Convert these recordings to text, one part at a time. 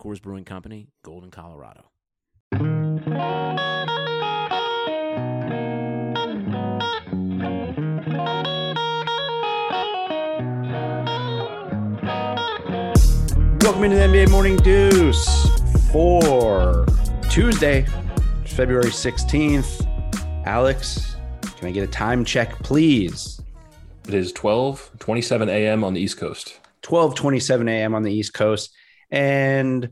Coors Brewing Company, Golden, Colorado. Welcome into the NBA Morning Deuce for Tuesday, February 16th. Alex, can I get a time check, please? It is 12 27 a.m. on the East Coast. 12 27 a.m. on the East Coast. And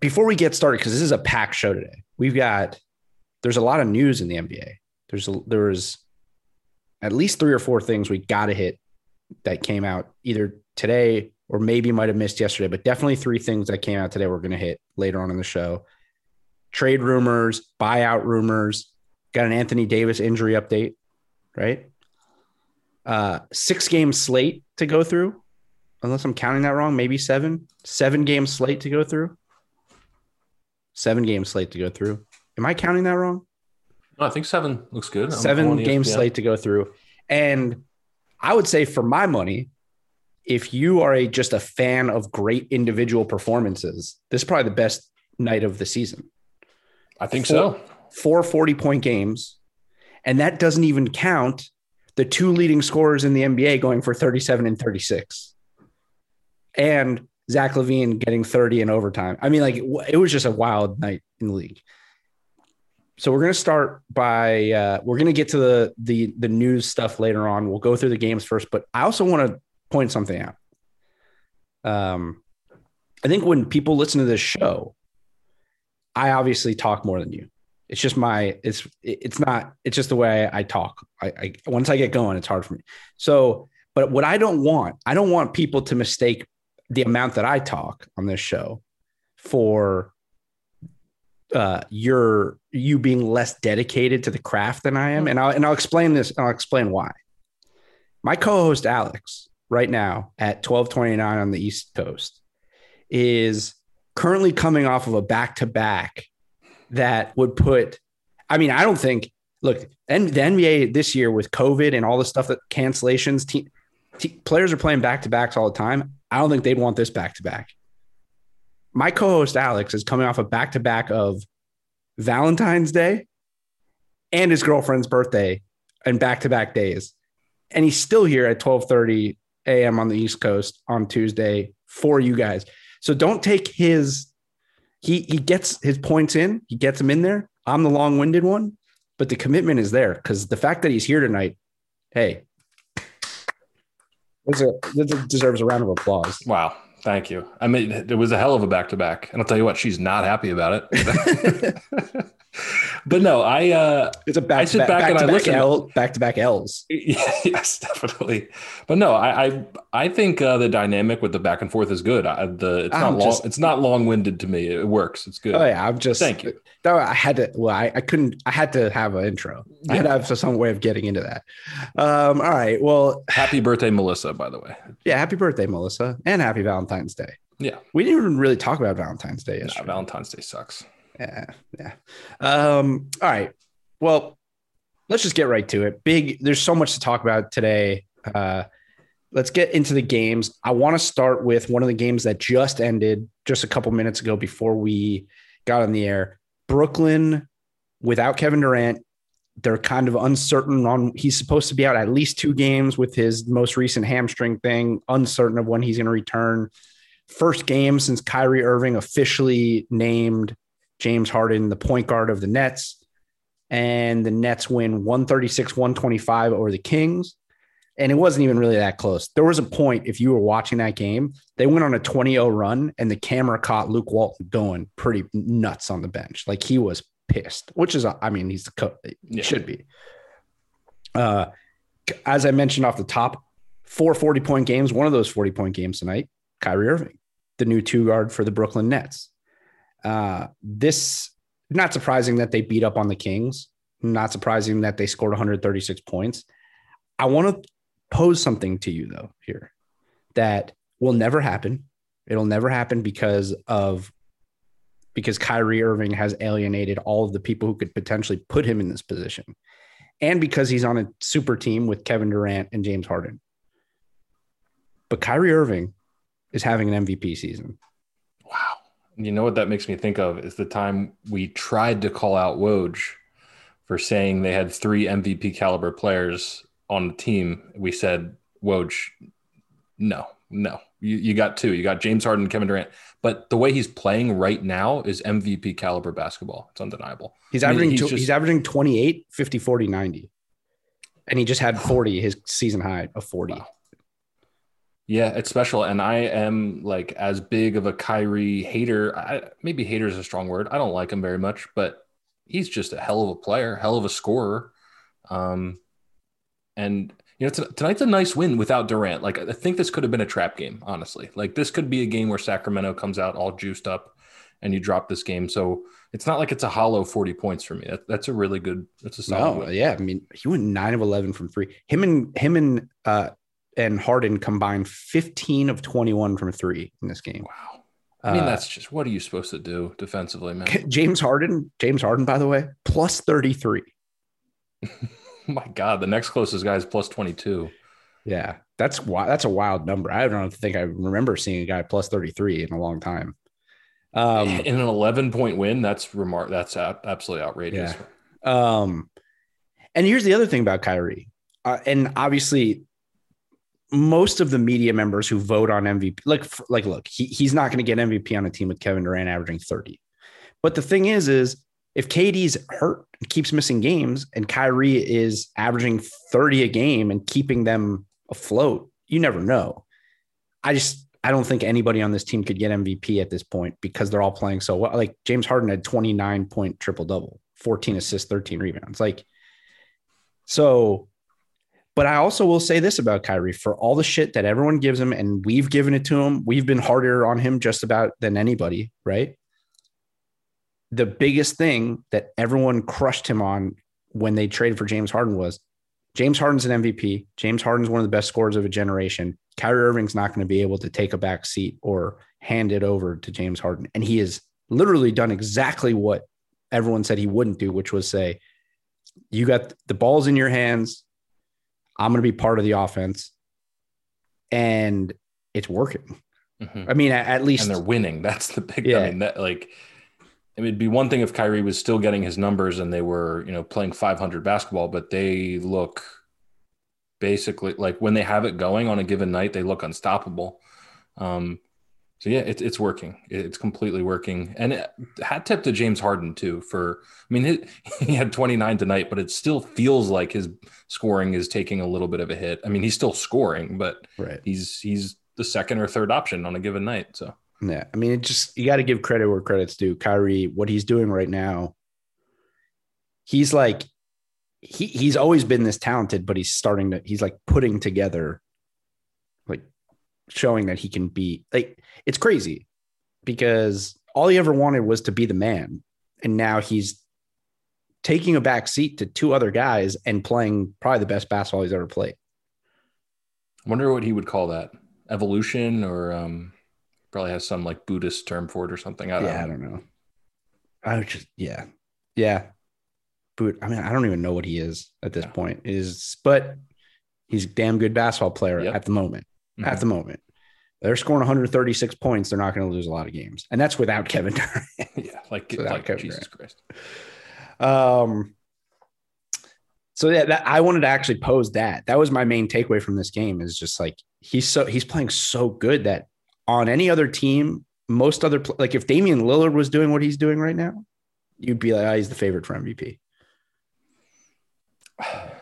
before we get started, because this is a packed show today, we've got there's a lot of news in the NBA. There's a, there's at least three or four things we got to hit that came out either today or maybe might have missed yesterday, but definitely three things that came out today we're going to hit later on in the show. Trade rumors, buyout rumors, got an Anthony Davis injury update, right? Uh, six game slate to go through, unless I'm counting that wrong, maybe seven, seven game slate to go through. Seven game slate to go through. Am I counting that wrong? No, I think seven looks good. I'm seven game ESPN. slate to go through. And I would say for my money, if you are a just a fan of great individual performances, this is probably the best night of the season. I think Four- so. Four 40 point games. And that doesn't even count the two leading scorers in the NBA going for 37 and 36. And Zach LaVine getting 30 in overtime. I mean, like it was just a wild night in the league. So we're gonna start by uh, we're gonna get to the the the news stuff later on. We'll go through the games first, but I also want to point something out. Um, I think when people listen to this show, I obviously talk more than you. It's just my it's it's not it's just the way I talk. I, I once I get going, it's hard for me. So, but what I don't want, I don't want people to mistake the amount that I talk on this show for uh your you being less dedicated to the craft than I am. And I'll and I'll explain this, I'll explain why. My co-host Alex, right now at 1229 on the East Coast, is currently coming off of a back-to-back that would put I mean, I don't think look, and the NBA this year with COVID and all the stuff that cancellations, te- te- players are playing back-to-backs all the time. I don't think they'd want this back-to-back my co-host Alex is coming off a back-to-back of Valentine's Day and his girlfriend's birthday and back-to-back days. And he's still here at 12:30 a.m. on the East Coast on Tuesday for you guys. So don't take his he he gets his points in, he gets them in there. I'm the long-winded one, but the commitment is there because the fact that he's here tonight, hey, a, this deserves a round of applause. Wow. Thank you. I mean, it was a hell of a back to back. And I'll tell you what, she's not happy about it. but no, I uh It's a back I to sit back, back back and to I back listen. L, back to back L's. yes, definitely. But no, I I, I think uh, the dynamic with the back and forth is good. I, the it's I'm not long. just- It's not long winded to me. It works. It's good. Oh yeah, I'm just Thank you. No, I had to. Well, I, I couldn't. I had to have an intro. I had to have some way of getting into that. Um. All right. Well, Happy birthday, Melissa. By the way, yeah. Happy birthday, Melissa, and happy Valentine's Day. Yeah. We didn't even really talk about Valentine's Day yesterday. Valentine's Day sucks. Yeah, yeah. Um, all right. Well, let's just get right to it. Big, there's so much to talk about today. Uh, let's get into the games. I want to start with one of the games that just ended just a couple minutes ago before we got on the air. Brooklyn without Kevin Durant. They're kind of uncertain on he's supposed to be out at least two games with his most recent hamstring thing, uncertain of when he's going to return. First game since Kyrie Irving officially named James Harden, the point guard of the Nets. And the Nets win 136 125 over the Kings. And it wasn't even really that close. There was a point, if you were watching that game, they went on a 20 0 run, and the camera caught Luke Walton going pretty nuts on the bench. Like he was pissed, which is, I mean, he's the coach, Yeah. should be. Uh, as I mentioned off the top, four 40 point games, one of those 40 point games tonight, Kyrie Irving, the new two guard for the Brooklyn Nets. Uh, this not surprising that they beat up on the Kings. Not surprising that they scored 136 points. I want to pose something to you though here that will never happen. It'll never happen because of because Kyrie Irving has alienated all of the people who could potentially put him in this position. And because he's on a super team with Kevin Durant and James Harden. But Kyrie Irving is having an MVP season. You know what that makes me think of is the time we tried to call out Woj for saying they had three MVP caliber players on the team. We said, Woj, no, no. You, you got two. You got James Harden Kevin Durant. But the way he's playing right now is MVP caliber basketball. It's undeniable. He's I mean, averaging he's tw- just- he's averaging 28, 50, 40, 90. And he just had 40, his season high of 40. Wow. Yeah, it's special. And I am like as big of a Kyrie hater. I, maybe hater is a strong word. I don't like him very much, but he's just a hell of a player, hell of a scorer. Um, and you know, t- tonight's a nice win without Durant. Like I think this could have been a trap game, honestly. Like this could be a game where Sacramento comes out all juiced up, and you drop this game. So it's not like it's a hollow forty points for me. That, that's a really good. That's a solid. No, win. yeah. I mean, he went nine of 11 from three. Him and him and, uh, and Harden combined 15 of 21 from three in this game. Wow. I mean, Uh, that's just what are you supposed to do defensively, man? James Harden, James Harden, by the way, plus 33. My God, the next closest guy is plus 22. Yeah, that's why that's a wild number. I don't think I remember seeing a guy plus 33 in a long time. Um, In an 11 point win, that's remark. That's absolutely outrageous. Um, and here's the other thing about Kyrie, uh, and obviously, most of the media members who vote on MVP, like, like, look, he, he's not going to get MVP on a team with Kevin Durant averaging 30. But the thing is, is if KD's hurt and keeps missing games, and Kyrie is averaging 30 a game and keeping them afloat, you never know. I just I don't think anybody on this team could get MVP at this point because they're all playing so well. Like James Harden had 29 point triple double, 14 assists, 13 rebounds. Like, so, but I also will say this about Kyrie for all the shit that everyone gives him, and we've given it to him, we've been harder on him just about than anybody, right? The biggest thing that everyone crushed him on when they traded for James Harden was James Harden's an MVP. James Harden's one of the best scorers of a generation. Kyrie Irving's not going to be able to take a back seat or hand it over to James Harden. And he has literally done exactly what everyone said he wouldn't do, which was say, You got the balls in your hands. I'm going to be part of the offense. And it's working. Mhm. I mean, at, at least And they're winning. That's the big. Yeah. I mean, that like. It would be one thing if Kyrie was still getting his numbers and they were, you know, playing 500 basketball, but they look basically like when they have it going on a given night, they look unstoppable. Um, so yeah, it's it's working. It's completely working. And it, hat tip to James Harden too for. I mean, he, he had 29 tonight, but it still feels like his scoring is taking a little bit of a hit. I mean, he's still scoring, but right. he's he's the second or third option on a given night. So Yeah. I mean, it just, you got to give credit where credit's due. Kyrie, what he's doing right now he's like he he's always been this talented, but he's starting to he's like putting together showing that he can be like it's crazy because all he ever wanted was to be the man and now he's taking a back seat to two other guys and playing probably the best basketball he's ever played. I wonder what he would call that evolution or um probably has some like Buddhist term for it or something. I don't yeah, know. I don't know. I would just yeah. Yeah. But I mean, I don't even know what he is at this Yeah. point. Is but he's a damn good basketball player Yep. at the moment. Mhm. At the moment. They're scoring 136 points. They're not going to lose a lot of games. And that's without Kevin Durant. yeah, like, Without like Kevin Jesus Christ. Um, so yeah, that, I wanted to actually pose that. That was my main takeaway from this game. Is just like he's so he's playing so good that on any other team, most other like if Damian Lillard was doing what he's doing right now, you'd be like, oh, he's the favorite for MVP.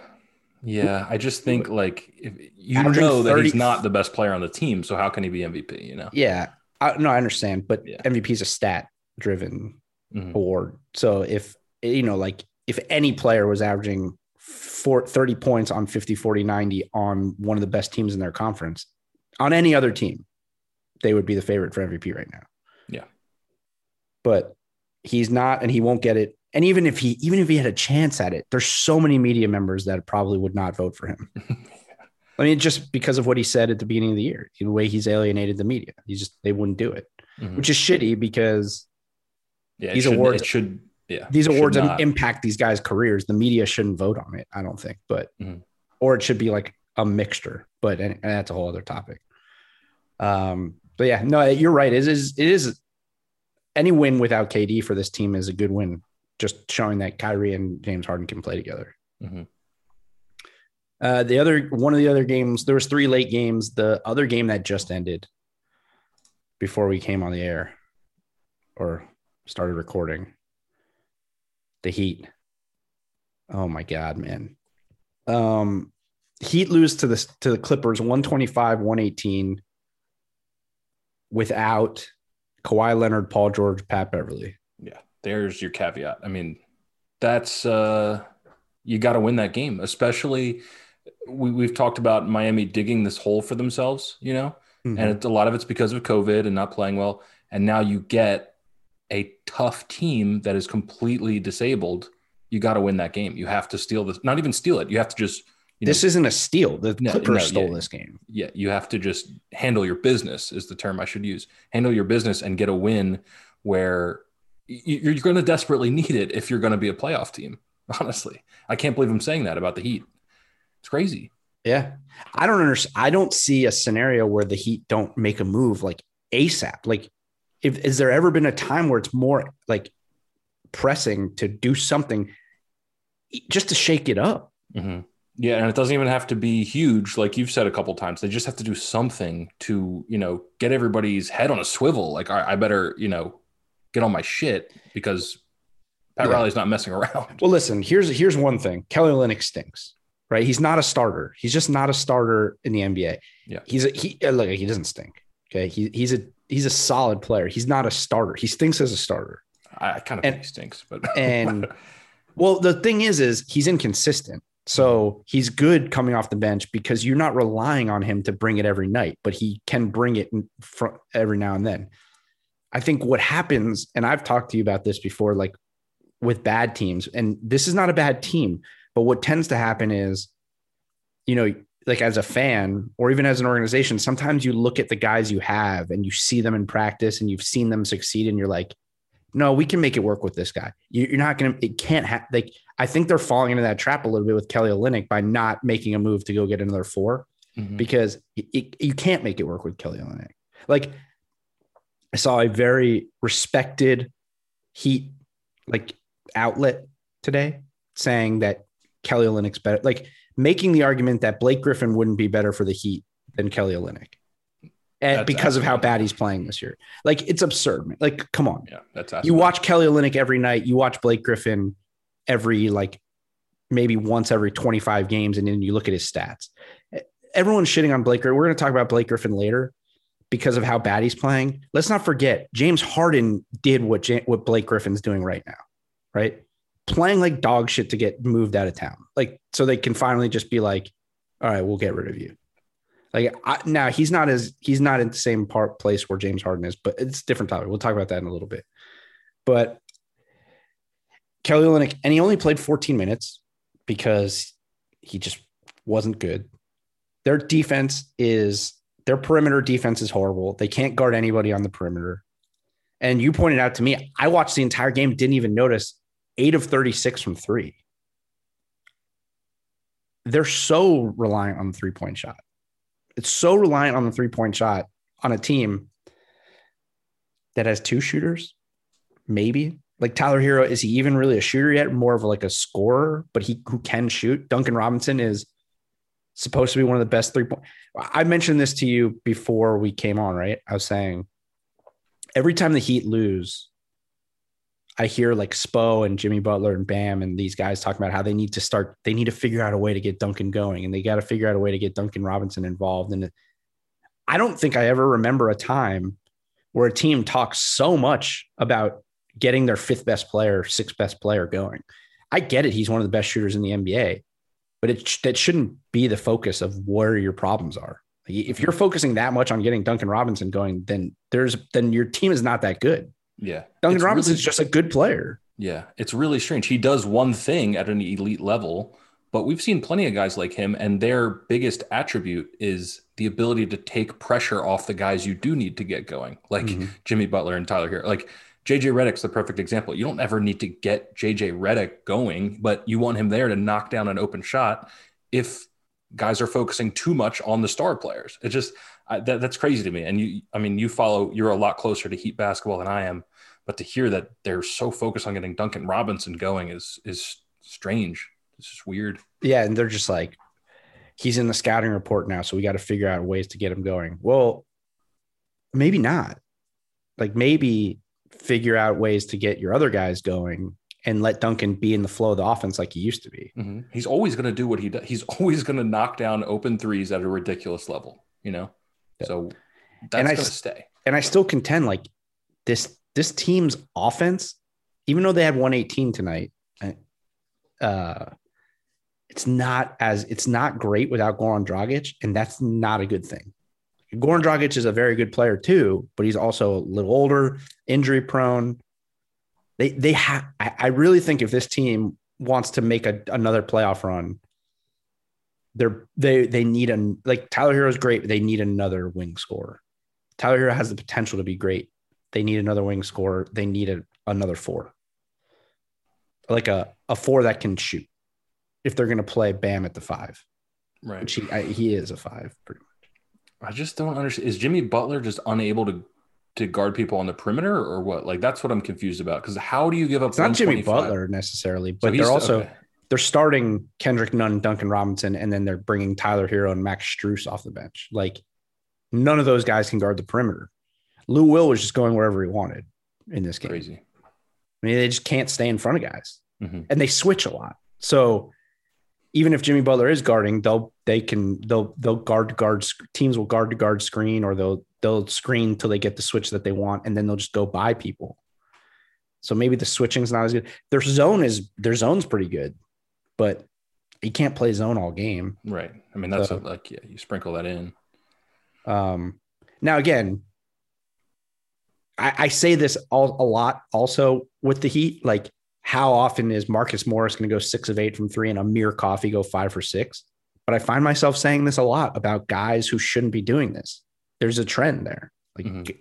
Yeah, I just think like if you Averaging know that 30 he's not the best player on the team, so how can he be MVP? You know? Yeah, I, no, I understand, but Yeah. MVP is a stat driven Mhm. award. So if you know, like if any player was averaging four, 30 points on 50, 40, 90 on one of the best teams in their conference, on any other team, they would be the favorite for MVP right now. Yeah. But he's not, and he won't get it. And even if he, even if he had a chance at it, there's so many media members that probably would not vote for him. I mean, just because of what he said at the beginning of the year, the way he's alienated the media, he just they wouldn't do it, Mhm. which is shitty because Yeah, these should, awards- should. Yeah, these awards impact these guys' careers. The media shouldn't vote on it, I don't think, but Mhm. or it should be like a mixture. But and, and that's a whole other topic. Um, but yeah, no, you're right. It is it is any win without KD for this team is a good win. Just showing that Kyrie and James Harden can play together. Mhm. Uh, the other one of the other games, there was three late games. The other game that just ended before we came on the air or started recording, the Heat. Oh my God, man. Um, Heat lose to the to the Clippers 125, 118 without Kawhi Leonard, Paul George, Pat Beverley. Yeah, there's your caveat. I mean, that's uh you got to win that game, especially we, we've talked about Miami digging this hole for themselves, you know, Mm-hmm. and it, a lot of it's because of COVID and not playing well. And now you get a tough team that is completely disabled. You got to win that game. You have to steal this, not even steal it. You have to just, you know, this isn't a steal. The No, Clippers no, stole yeah. this game. yeah, you have to just handle your business is the term I should use. Handle your business and get a win where you're going to desperately need it if you're going to be a playoff team. Honestly, I can't believe I'm saying that about the Heat. It's crazy. Yeah. I don't understand. I don't see a scenario where the Heat don't make a move like ASAP. Like, if is there ever been a time where it's more like pressing to do something just to shake it up? Mm-hmm. Yeah, and it doesn't even have to be huge, like you've said a couple times. They just have to do something to, you know, get everybody's head on a swivel. Like, I, I better, you know, get on my shit because Pat Yeah. Riley's not messing around. Well, listen, here's here's one thing. Kelly Olynyk stinks, right? He's not a starter. He's just not a starter in the NBA. Yeah. He's a he uh, look, he doesn't stink. Okay. He, he's a he's a solid player. He's not a starter. He stinks as a starter. I, I kind of And- think he stinks, but and well, the thing is, is he's inconsistent. So he's good coming off the bench because you're not relying on him to bring it every night, but he can bring it every now and then. I think what happens, and I've talked to you about this before, like with bad teams, and this is not a bad team, but what tends to happen is, you know, like as a fan or even as an organization, sometimes you look at the guys you have and you see them in practice and you've seen them succeed, and you're like, no, we can make it work with this guy. You- You're not going to, it can't have, like, I think they're falling into that trap a little bit with Kelly Olynyk by not making a move to go get another four Mhm. because it, it- you can't make it work with Kelly Olynyk. Like, I saw a very respected Heat like outlet today saying that Kelly Olynyk's better, like making the argument that Blake Griffin wouldn't be better for the Heat than Kelly Olynyk. And That's because of how bad he's playing this year. Like it's absurd. Man. Like, come on. yeah, that's You watch Kelly Olynyk every night. You watch Blake Griffin every like maybe once every 25 games, and then you look at his stats. Everyone's shitting on Blake Griffin. We're going to talk about Blake Griffin later because of how bad he's playing. Let's not forget James Harden did what what Blake Griffin's doing right now, right? playing like dog shit to get moved out of town. Like so they can finally just be like, all right, we'll get rid of you. Like I, now he's not as he's not in the same part place where James Harden is, but it's a different topic. We'll talk about that in a little bit. But Kelly Olynyk, and he only played 14 minutes because he just wasn't good. Their defense is their perimeter defense is horrible. They can't guard anybody on the perimeter. And you pointed out to me, I watched the entire game, didn't even notice eight of 36 from three. They're so reliant on the three point shot. It's so reliant on the three point shot on a team that has two shooters, maybe. Like Tyler Herro, is he even really a shooter yet? More of like a scorer, but he who can shoot. Duncan Robinson is supposed to be one of the best three point. I mentioned this to you before we came on, right? I was saying every time the Heat lose, I hear like Spo and Jimmy Butler and Bam and these guys talking about how they need to start, they need to figure out a way to get Duncan going and they got to figure out a way to get Duncan Robinson involved. And I don't think I ever remember a time where a team talks so much about getting their fifth best player, sixth best player going. I get it. He's one of the best shooters in the NBA, but it, that shouldn't be the focus of where your problems are. If you're focusing that much on getting Duncan Robinson going, then there's then your team is not that good. Yeah. Duncan it's Robinson's really, just a good player. Yeah. It's really strange. He does one thing at an elite level, but we've seen plenty of guys like him, and their biggest attribute is the ability to take pressure off the guys you do need to get going, like mm-hmm. Jimmy Butler and Tyler Herro. Like JJ Redick's the perfect example. You don't ever need to get JJ Redick going, but you want him there to knock down an open shot if guys are focusing too much on the star players. It just I, that, that's crazy to me. And you, I mean, you follow. You're a lot closer to Heat basketball than I am, but to hear that they're so focused on getting Duncan Robinson going is is strange. It's just weird. Yeah, and they're just like, he's in the scouting report now, so we got to figure out ways to get him going. Well, maybe not. Like maybe figure out ways to get your other guys going and let Duncan be in the flow of the offense like he used to be. Mm-hmm. He's always going to do what he does. He's always going to knock down open threes at a ridiculous level, you know? Yeah. So that's going to stay. And I still contend like this, this team's offense, even though they had 118 tonight, uh, it's not as it's not great without Goran Dragic, and that's not a good thing. Goran Dragic is a very good player too, but he's also a little older, injury prone. They they have. I, I really think if this team wants to make a, another playoff run, they're they they need a like Tyler Herro is great, but they need another wing scorer. Tyler Herro has the potential to be great. They need another wing scorer. They need a, another four, like a a four that can shoot. If they're going to play Bam at the five, right? Which he I, he is a five, pretty much. I just don't understand. Is Jimmy Butler just unable to to guard people on the perimeter or what? Like that's what I'm confused about. Because how do you give up? It's not Jimmy Butler necessarily, but so they're also okay. they're starting Kendrick Nunn, Duncan Robinson, and then they're bringing Tyler Herro and Max Strus off the bench. Like none of those guys can guard the perimeter. Lou Will was just going wherever he wanted in this game. Crazy. I mean, they just can't stay in front of guys, mm-hmm. and they switch a lot. So even if Jimmy Butler is guarding, they'll they can they'll they'll guard guard teams will guard to guard screen or they'll they'll screen till they get the switch that they want, and then they'll just go by people. So maybe the switching's not as good. Their zone is their zone's pretty good, but you can't play zone all game. Right. I mean, that's so, a, like yeah, you sprinkle that in. Um. Now again, I, I say this all, a lot also with the Heat. Like, how often is Marcus Morris going to go six of eight from three and Amir Coffey go five for six? But I find myself saying this a lot about guys who shouldn't be doing this there's a trend there. Like mm-hmm.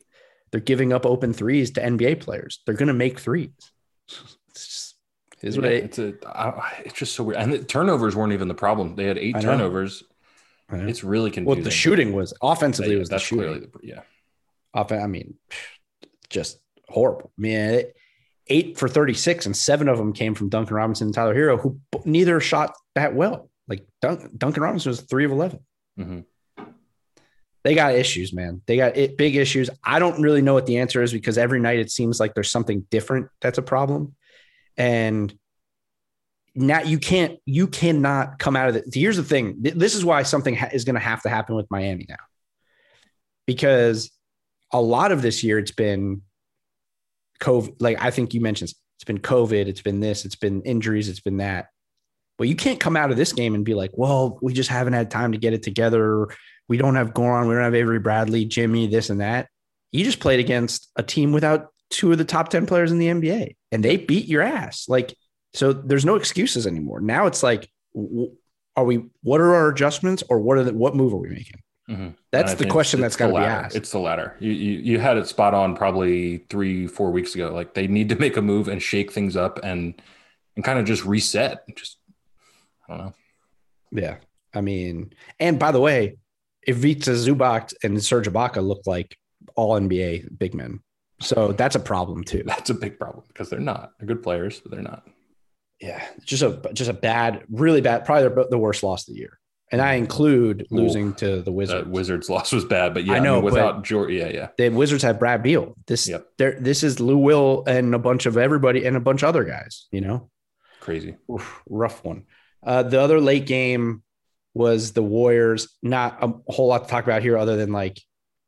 they're giving up open threes to NBA players. They're going to make threes. It's just is what yeah, it, it's a. I, it's just so weird. And the turnovers weren't even the problem. They had eight turnovers. It's really confusing. Well, the shooting was offensively was that's the shooting. Clearly, yeah. Off, I mean, just horrible. I mean, eight for 36 and seven of them came from Duncan Robinson and Tyler Herro, who neither shot that well. Like Dun- Duncan Robinson was three of 11. Mm-hmm they got issues, man. They got it, big issues. I don't really know what the answer is because every night it seems like there's something different that's a problem. And now you can't, you cannot come out of it. Here's the thing. This is why something ha- is going to have to happen with Miami now, because a lot of this year it's been COVID. Like I think you mentioned It's been COVID. It's been this. It's been injuries. It's been that. But you can't come out of this game and be like, well, we just haven't had time to get it together. We don't have Goran. We don't have Avery Bradley, Jimmy, this and that. You just played against a team without two of the top 10 players in the NBA and they beat your ass. Like, so there's no excuses anymore. Now it's like, are we, what are our adjustments or what are the, what move are we making? Mm-hmm. That's the question that's got to be asked. It's the latter. You, you, you had it spot on probably three, four weeks ago. Like they need to make a move and shake things up and, and kind of just reset. Just, don't know. Yeah. I mean, and by the way, Ivica Zubac and Serge Ibaka look like all NBA big men. So that's a problem too. That's a big problem because they're not. They're good players, but they're not. Yeah, just a just a bad, really bad, probably the worst loss of the year. And I include losing Ooh, to the Wizards. Wizards loss was bad, but yeah, I know I mean, without George, yeah, yeah. The Wizards have Brad Beal. This, yep. there, this is Lou Will and a bunch of everybody and a bunch of other guys. You know, crazy, Oof, rough one. Uh, the other late game was the Warriors. Not a whole lot to talk about here, other than like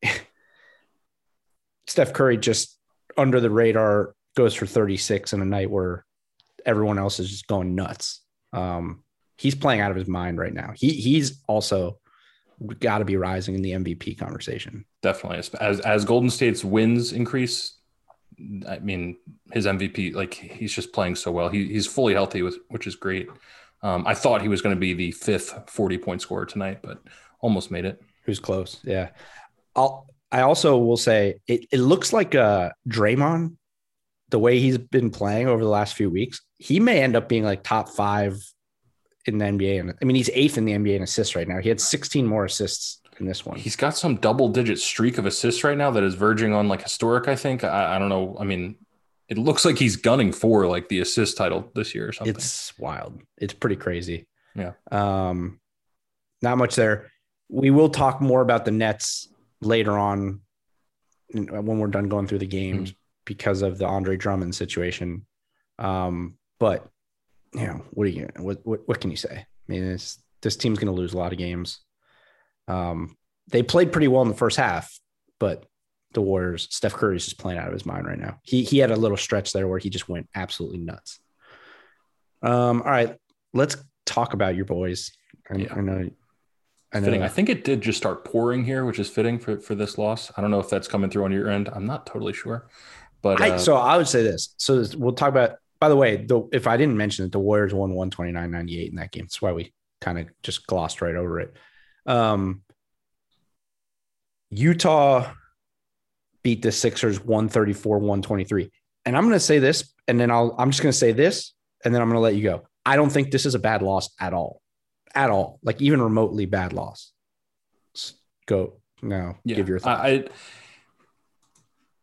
Steph Curry just under the radar goes for 36 in a night where everyone else is just going nuts. Um, he's playing out of his mind right now. He he's also got to be rising in the MVP conversation. Definitely, as as Golden State's wins increase, I mean his MVP like he's just playing so well. He he's fully healthy with which is great. Um, I thought he was going to be the fifth 40 point scorer tonight, but almost made it. Who's close? Yeah. I'll I also will say it, it looks like uh Draymond, the way he's been playing over the last few weeks, he may end up being like top five in the NBA. And I mean, he's eighth in the NBA in assists right now. He had 16 more assists in this one. He's got some double digit streak of assists right now that is verging on like historic, I think. I, I don't know. I mean, it looks like he's gunning for like the assist title this year or something. It's wild. It's pretty crazy. Yeah. Um, not much there. We will talk more about the Nets later on when we're done going through the games mm-hmm. because of the Andre Drummond situation. Um, but you know, what are you what what, what can you say? I mean, this team's going to lose a lot of games. Um, they played pretty well in the first half, but the Warriors, Steph Curry's just playing out of his mind right now. He he had a little stretch there where he just went absolutely nuts. Um, all right, let's talk about your boys. I, yeah. I know I know. Fitting. I think it did just start pouring here, which is fitting for, for this loss. I don't know if that's coming through on your end. I'm not totally sure. But I, uh, so I would say this. So we'll talk about, by the way, the, if I didn't mention it, the Warriors won 129 98 in that game. That's why we kind of just glossed right over it. Um, Utah beat the Sixers 134 123. And I'm going to say this, and then I'll, I'm just going to say this, and then I'm going to let you go. I don't think this is a bad loss at all at all, like even remotely bad loss. Go now. Yeah, give your thoughts. I,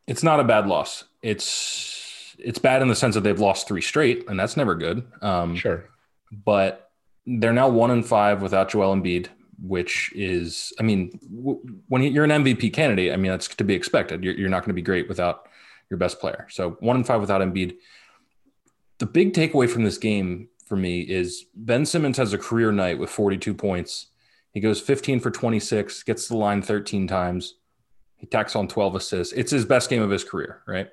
it's not a bad loss. It's it's bad in the sense that they've lost three straight, and that's never good. Um, sure, but they're now one and five without Joel Embiid, which is, I mean, w- when you're an MVP candidate, I mean that's to be expected. You're, you're not going to be great without your best player. So one in five without Embiid. The big takeaway from this game for me is Ben Simmons has a career night with 42 points. He goes 15 for 26, gets the line 13 times. He tacks on 12 assists. It's his best game of his career, right?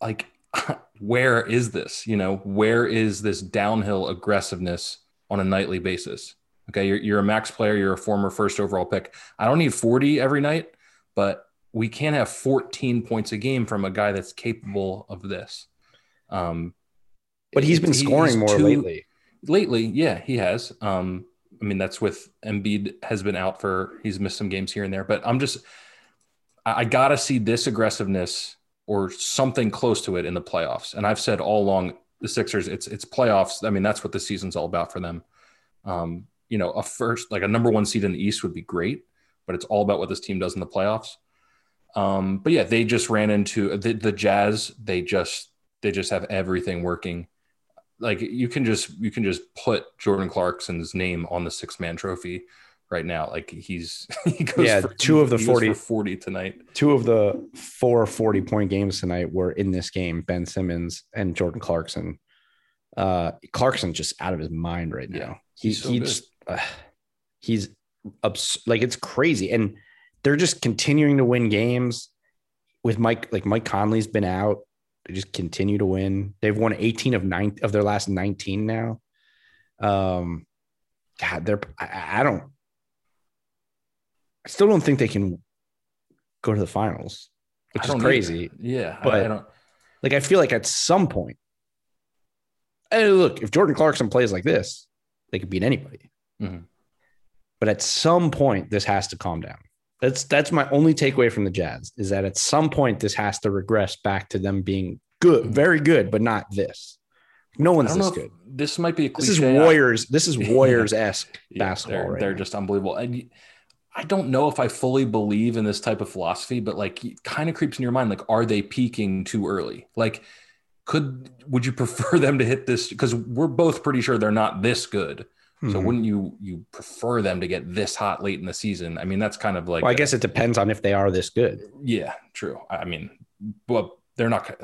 Like, where is this? You know, where is this downhill aggressiveness on a nightly basis? Okay, you're, you're a max player, you're a former first overall pick. I don't need 40 every night, but we can't have 14 points a game from a guy that's capable of this. Um, but he's been scoring he's more too, lately. Lately, yeah, he has. Um, I mean, that's with Embiid has been out for he's missed some games here and there. But I'm just I, I gotta see this aggressiveness or something close to it in the playoffs. And I've said all along the Sixers, it's it's playoffs. I mean, that's what the season's all about for them. Um, you know, a first like a number one seed in the East would be great, but it's all about what this team does in the playoffs. Um, but yeah, they just ran into the, the Jazz. They just they just have everything working like you can just you can just put Jordan Clarkson's name on the six man trophy right now. Like he's he goes yeah, for, two of the 40, 40 tonight. Two of the four 40 point games tonight were in this game, Ben Simmons and Jordan Clarkson. Uh Clarkson just out of his mind right now. Yeah, he's so he just uh, he's abs- like it's crazy. And they're just continuing to win games with Mike, like Mike Conley's been out. They just continue to win. They've won 18 of nine of their last 19 now. Um, God, they're I, I don't. I still don't think they can go to the finals, which is crazy. either. Yeah, But- I, I don't. Like I feel like at some point, and look, if Jordan Clarkson plays like this, they could beat anybody. Mhm. But at some point, this has to calm down. That's that's my only takeaway from the Jazz is that at some point this has to regress back to them being good, Mhm. very good, but not this. No one's this good. This might be a This cliche. is I- Warriors. This is Warriors esque Yeah, basketball. They're, right they're just unbelievable. And I don't know if I fully believe in this type of philosophy, but like it kind of creeps in your mind. Like, are they peaking too early? Like, could would you prefer them to hit this? Because we're both pretty sure they're not this good. So Mhm. wouldn't you you prefer them to get this hot late in the season? I mean, that's kind of like well, I guess it depends on if they are this good. yeah, true. I mean, but they're not.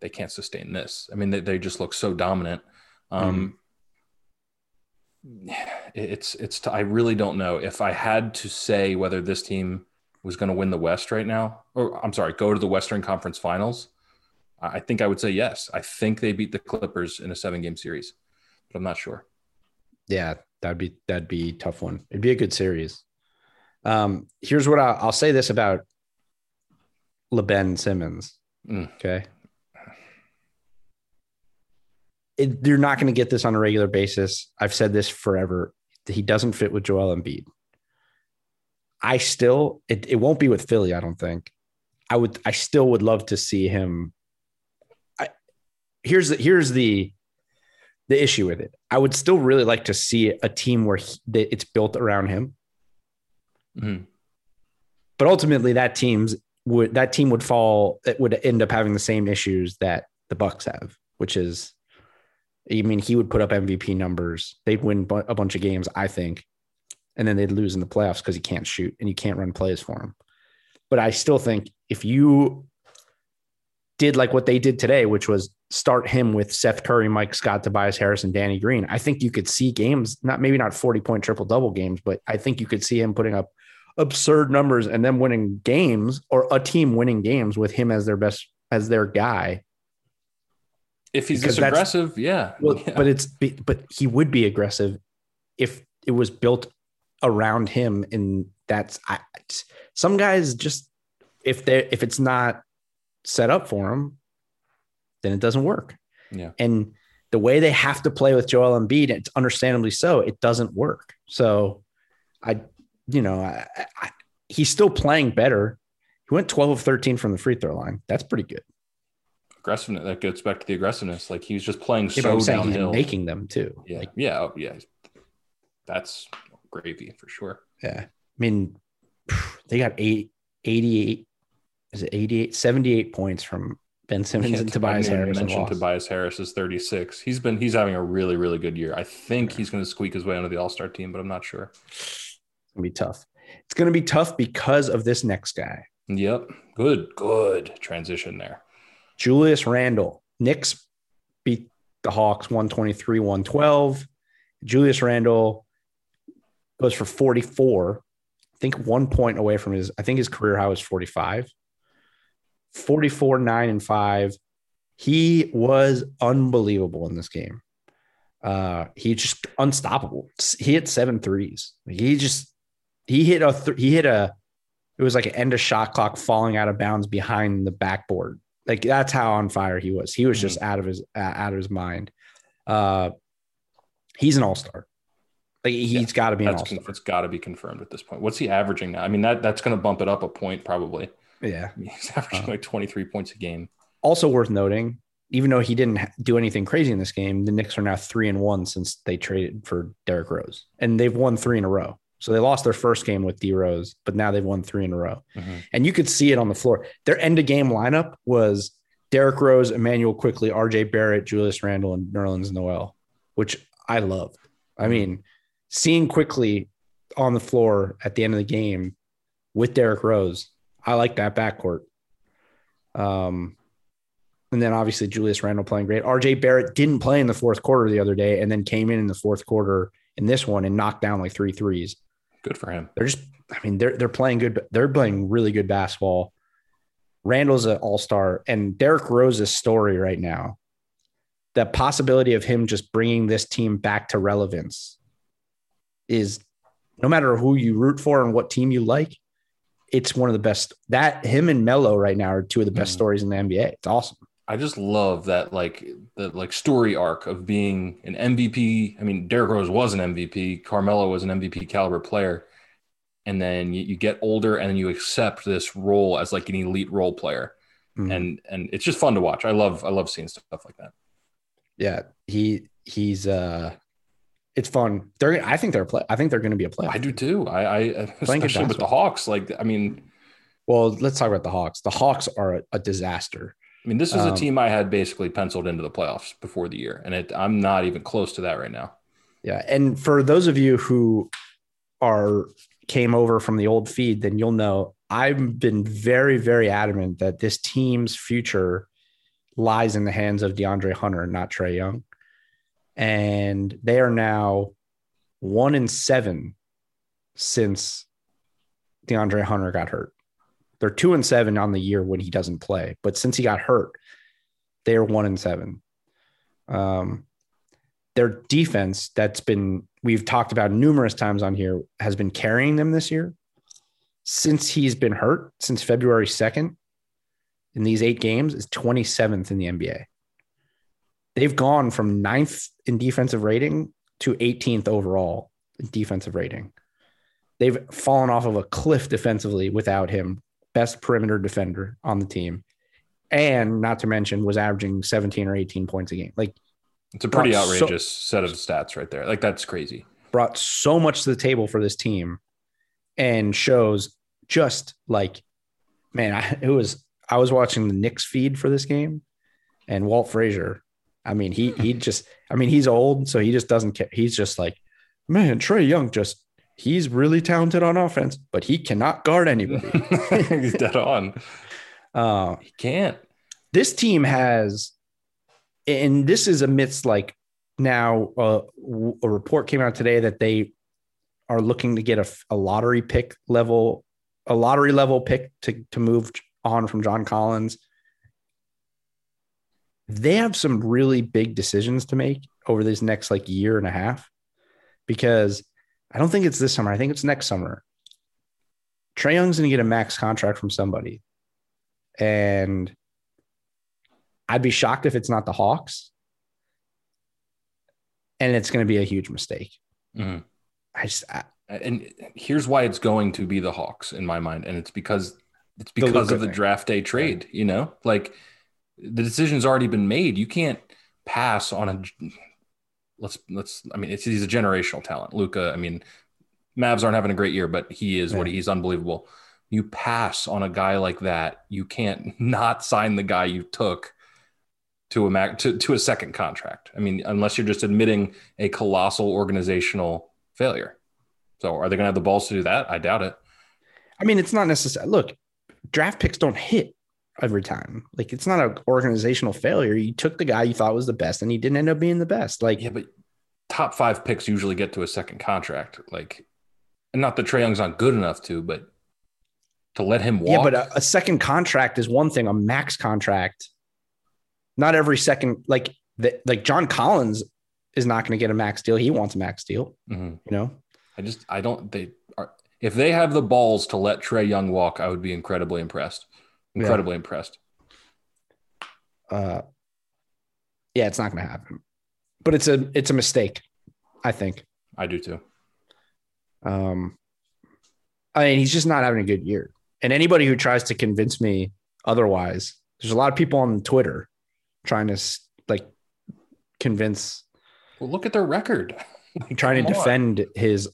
They can't sustain this. I mean, they, they just look so dominant. Um, It's it's. I really don't know if I had to say whether this team was going to win the West right now, or I'm sorry, go to the Western Conference Finals. I think I would say yes. I think they beat the Clippers in a seven game series, but I'm not sure. Yeah, that'd be that'd be a tough one. It'd be a good series. Um, here's what I'll, I'll say this about LeBen Simmons. Mm. Okay. It, you're not going to get this on a regular basis. I've said this forever. He doesn't fit with Joel Embiid. I still, it, it won't be with Philly, I don't think. I would, I still would love to see him. I, here's the, here's the, the issue with it. I would still really like to see a team where he, that it's built around him. Mhm. But ultimately, that team's would that team would fall. It would end up having the same issues that the Bucks have, which is, I mean, he would put up MVP numbers. They'd win a bunch of games, I think, and then they'd lose in the playoffs because he can't shoot and you can't run plays for him. But I still think if you did like what they did today, which was start him with Seth Curry, Mike Scott, Tobias Harris, and Danny Green, I think you could see games, not maybe not 40 point triple double games, but I think you could see him putting up absurd numbers and then winning games or a team winning games with him as their best, as their guy. If he's Because this aggressive, yeah. Well, yeah. but it's, but he would be aggressive if it was built around him. And that's, I, some guys just, if they if it's not set up for them, then it doesn't work. Yeah. And the way they have to play with Joel Embiid, it's understandably so, it doesn't work. So I, you know, I, I, he's still playing better. He went 12 of 13 from the free throw line. That's pretty good. aggressiveness that gets back to the aggressiveness. Like he was just playing Yeah, so downhill. making them too. yeah, Like, yeah, oh, yeah. That's gravy for sure. yeah. I mean, they got eight, 88, is it 88, 78 points from Ben Simmons Yeah, and Tobias Harris. and mention lost. Tobias Harris is 36. He's been he's having a really really good year. I think he's going to squeak his way onto the All Star team, but I'm not sure. It's gonna be tough. It's gonna be tough because of this next guy, Yep, good good transition there. Julius Randle. Knicks beat the Hawks 123, 112. Julius Randle goes for 44. I think one point away from his, I think his career high was 45. 44, 9, and 5. He was unbelievable in this game. Uh, he just unstoppable. He hit seven threes. He just he hit a th- he hit a it was like an end of shot clock falling out of bounds behind the backboard. Like that's how on fire he was. He was just out of his uh, out of his mind. Uh, he's an all star. Like he's Yeah, got to be an That's all con- star. it's got to be confirmed at this point. What's he averaging now? I mean that that's going to bump it up a point probably. Yeah. He's averaging Uh, like 23 points a game. Also worth noting, even though he didn't do anything crazy in this game, the Knicks are now three and one since they traded for Derrick Rose, and they've won three in a row. So they lost their first game with D Rose, but now they've won three in a row. Mhm. And you could see it on the floor. Their end of game lineup was Derrick Rose, Immanuel Quickley, RJ Barrett, Julius Randle, and Nerlens Noel, which I loved. I mean, seeing Quickley on the floor at the end of the game with Derrick Rose, I like that backcourt. Um, and then obviously Julius Randle playing great. RJ Barrett didn't play in the fourth quarter the other day and then came in in the fourth quarter in this one and knocked down like three threes Good for him. they're just I mean they're they're playing good they're playing really good basketball. Randle's an all star, and Derrick Rose's story right now, the possibility of him just bringing this team back to relevance is no matter who you root for and what team you like, it's one of the best. That him and Melo right now are two of the best Mhm. stories in the NBA. It's awesome. I just love that like the like story arc of being an MVP. I mean, Derrick Rose was an MVP. Carmelo was an MVP caliber player, and then you, you get older and then you accept this role as like an elite role player, Mhm. and and it's just fun to watch. I love I love seeing stuff like that. yeah, he he's uh, it's fun. They're I think they're a play. I think they're going to be a player. I do too. I, I especially with the. Hawks. Like I mean, Well, let's talk about the Hawks. The Hawks are a, a disaster. I mean, this is a Um, team I had basically penciled into the playoffs before the year, and it, I'm not even close to that right now. Yeah, and for those of you who are came over from the old feed, then you'll know I've been very, very adamant that this team's future lies in the hands of DeAndre Hunter not Trae Young. And they are now one in seven since DeAndre Hunter got hurt. They're two and seven on the year when he doesn't play, but since he got hurt, they are one and seven. Um, their defense that's been we've talked about numerous times on here has been carrying them this year since he's been hurt since February 2nd in these eight games is 27th in the NBA. They've gone from ninth in defensive rating to 18th overall in defensive rating. They've fallen off of a cliff defensively without him, best perimeter defender on the team. And not to mention was averaging 17 or 18 points a game. Like It's a pretty Brought so- outrageous set of stats right there. Like that's crazy. brought so much to the table for this team and shows just like man I, it was i was watching the Knicks feed for this game and walt frazier i mean he he just i mean he's old so he just doesn't care he's just like man trae young just he's really talented on offense but he cannot guard anybody He's dead on. uh He can't. this team has and this is amidst like now uh, a report came out today that they are looking to get a lottery pick level a lottery level pick to, to move on from john collins they have some really big decisions to make over this next like year and a half because i don't think it's this summer i think it's next summer trae young's going to get a max contract from somebody and I'd be shocked if it's not the Hawks. And it's going to be a huge mistake. Mhm. I just, I, And here's why it's going to be the Hawks in my mind, and it's because it's because Luka of the draft day trade. You know, like the decision's already been made. You can't pass on a. Let's let's. I mean, it's he's a generational talent. Luka. I mean, Mavs aren't having a great year, but he is what he's unbelievable. You pass on a guy like that, you can't not sign the guy you took to a mac to, to a second contract. I mean, unless you're just admitting a colossal organizational failure. So are they going to have the balls to do that? I doubt it. I mean, it's not necessary. Look, draft picks don't hit every time. Like, it's not an organizational failure. You took the guy you thought was the best and he didn't end up being the best. Like, Yeah, but top five picks usually get to a second contract. Like, and not that Trae Young's not good enough to, but to let him walk. yeah, but a, a second contract is one thing, a max contract. Not every second, like, the, like John Collins is not going to get a max deal. He wants a max deal, Mhm. you know? I just I don't they are if they have the balls to let Trae Young walk, I would be incredibly impressed. Yeah. Incredibly impressed. uh yeah it's not going to happen but it's a it's a mistake i think I do too. um i mean he's just not having a good year and anybody who tries to convince me otherwise there's a lot of people on twitter trying to like convince Well, look at their record. Like, trying to on. defend his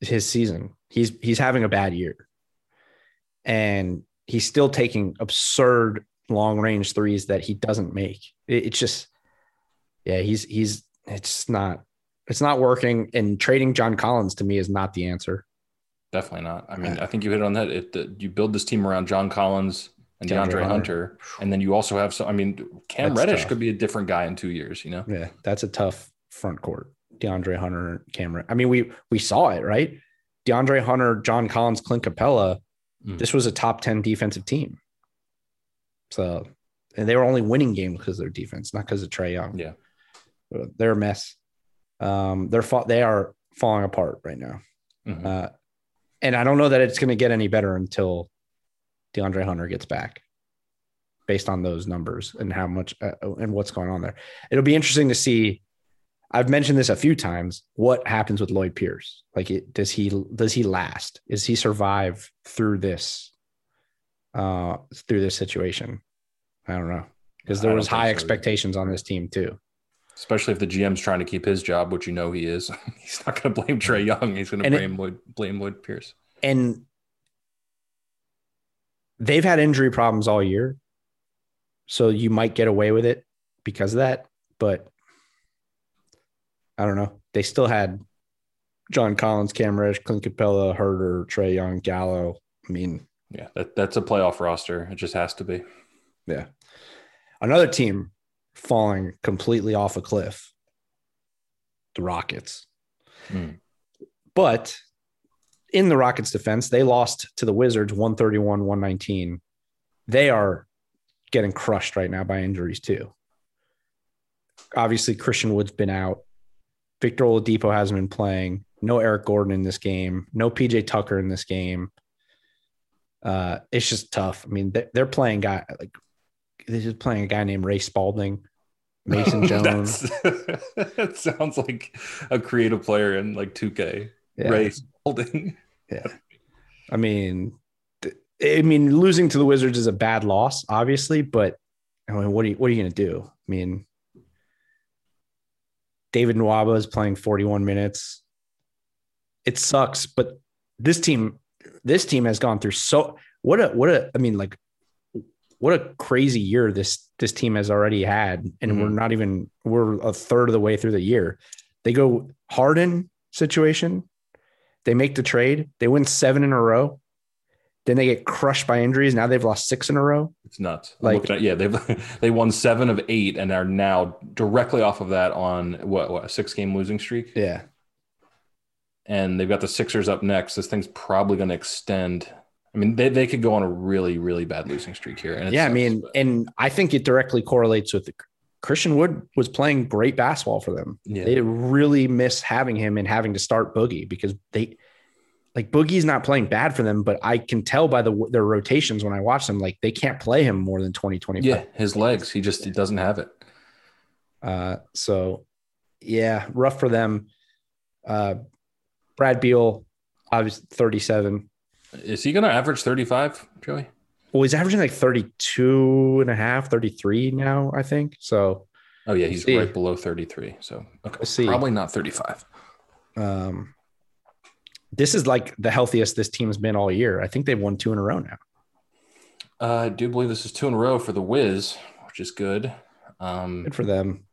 his season he's he's having a bad year and he's still taking absurd long range threes that he doesn't make It- it's just yeah he's he's it's not it's not working and trading john collins to me is not the answer Definitely not. I mean, I think you hit on that. It the, you build this team around John Collins and DeAndre DeAndre, Hunter. Hunter. and then you also have some. I mean, Cam That's Reddish tough. could be a different guy in two years. You know, yeah that's a tough front court deandre hunter cameron i mean we we saw it right deandre hunter john collins clint capela Mm. this was a top 10 defensive team So, and they were only winning games because of their defense, not because of Trae Young. Yeah. They're a mess. Um, they're fa- they are falling apart right now. Mhm. Uh, and I don't know that it's going to get any better until DeAndre Hunter gets back, based on those numbers and how much uh, and what's going on there. It'll be interesting to see. I've mentioned this a few times. What happens with Lloyd Pierce? Like, it, does he does he last? Does he survive through this? Uh, through this situation, I don't know because there was high so expectations on this team too. Especially if the GM's trying to keep his job, which you know he is. He's not going to blame Trae Young. He's going to And it- blame Lloyd, blame Lloyd Pierce. and they've had injury problems all year. So you might get away with it because of that. But I don't know. They still had John Collins, Cam Reddish, Clint Capela, Herder, Trae Young, Gallo. I mean, Yeah, that, that's a playoff roster. It just has to be. yeah. Another team falling completely off a cliff. The Rockets. Hmm. But in the Rockets defense, they lost to the Wizards 131 119. They are getting crushed right now by injuries too. Obviously, Christian Wood's been out. Victor Oladipo hasn't been playing. No Eric Gordon in this game. No PJ Tucker in this game. Uh, it's just tough. I mean, they- they're playing guy like they're just playing a guy named Ray Spalding, Mason Jones. That sounds like a creative player in like 2K. Yeah. Ray Spalding. yeah. I mean, I mean, losing to the Wizards is a bad loss, obviously, but I mean, what are you what are you going to do? I mean, David Nwaba is playing 41 minutes. It sucks, but this team, this team has gone through so what a what a I mean, like what a crazy year this this team has already had, and Mhm. we're not even we're a third of the way through the year. They go Harden situation, they make the trade, they win seven in a row, then they get crushed by injuries. Now they've lost six in a row. It's nuts. Like- at- yeah, they've they won seven of eight and are now directly off of that on what, what a six game losing streak. Yeah, And they've got the Sixers up next. This thing's probably going to extend. I mean, they, they could go on a really, really bad losing streak here. Yeah. I mean, but- and I think it directly correlates with the, Christian Wood was playing great basketball for them. yeah. They really miss having him and having to start Boogie because they like Boogie's not playing bad for them, but I can tell by the their rotations when I watch them, like they can't play him more than 20, 25. yeah, his legs. He just he doesn't have it. Uh, so yeah, rough for them. Uh, Brad Beal, obviously 37. Is he going to average 35, Joey? Well, he's averaging like 32 and a half, 33 now, I think. So Oh, yeah, he's see. right below 33. So, okay. We'll see. Probably not 35. um, this is like the healthiest this team's been all year. I think they've won two in a row now. Uh, I do believe this is two in a row for the Wiz, which is good. Um, Good for them.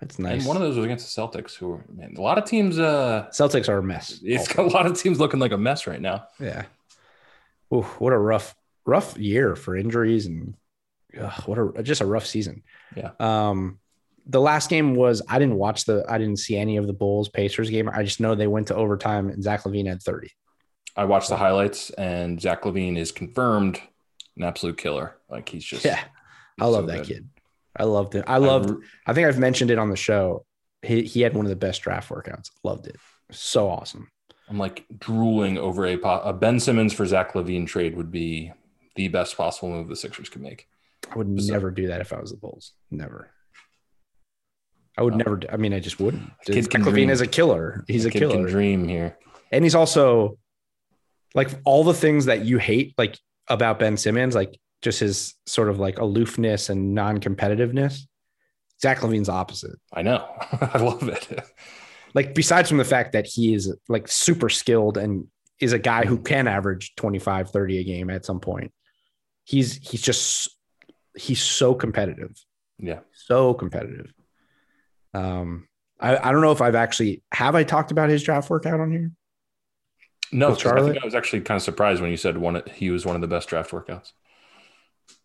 That's nice. And one of those was against the Celtics, who are man, a lot of teams. Uh, Celtics are a mess. it's got a lot of teams looking like a mess right now. Yeah. Ooh, what a rough, rough year for injuries and ugh, what a just a rough season. Yeah. Um, the last game was I didn't watch the I didn't see any of the Bulls Pacers game. I just know they went to overtime and Zach LaVine had 30. I watched the highlights, and Zach LaVine is confirmed an absolute killer. Like he's just Yeah. I love so that good. kid. I loved it. I loved re- I think I've mentioned it on the show. He he had one of the best draft workouts. Loved it. So awesome. I'm like drooling over a, a Ben Simmons for Zach LaVine trade would be the best possible move the Sixers could make. I would never do that if I was the Bulls. Never. I would Oh. never. I mean, I just wouldn't. Kid Zach LaVine is a killer. He's a kid killer. Can dream here. and he's also like all the things that you hate like about Ben Simmons, like just his sort of like aloofness and non-competitiveness. Zach LaVine's opposite. I know. I love it. Like besides from the fact that he is like super skilled and is a guy who can average 25, 30 a game at some point. He's he's just he's so competitive. Yeah. So competitive. Um I, I don't know if I've actually have I talked about his draft workout on here? No, 'cause I, think I was actually kind of surprised when you said one. He was one of the best draft workouts.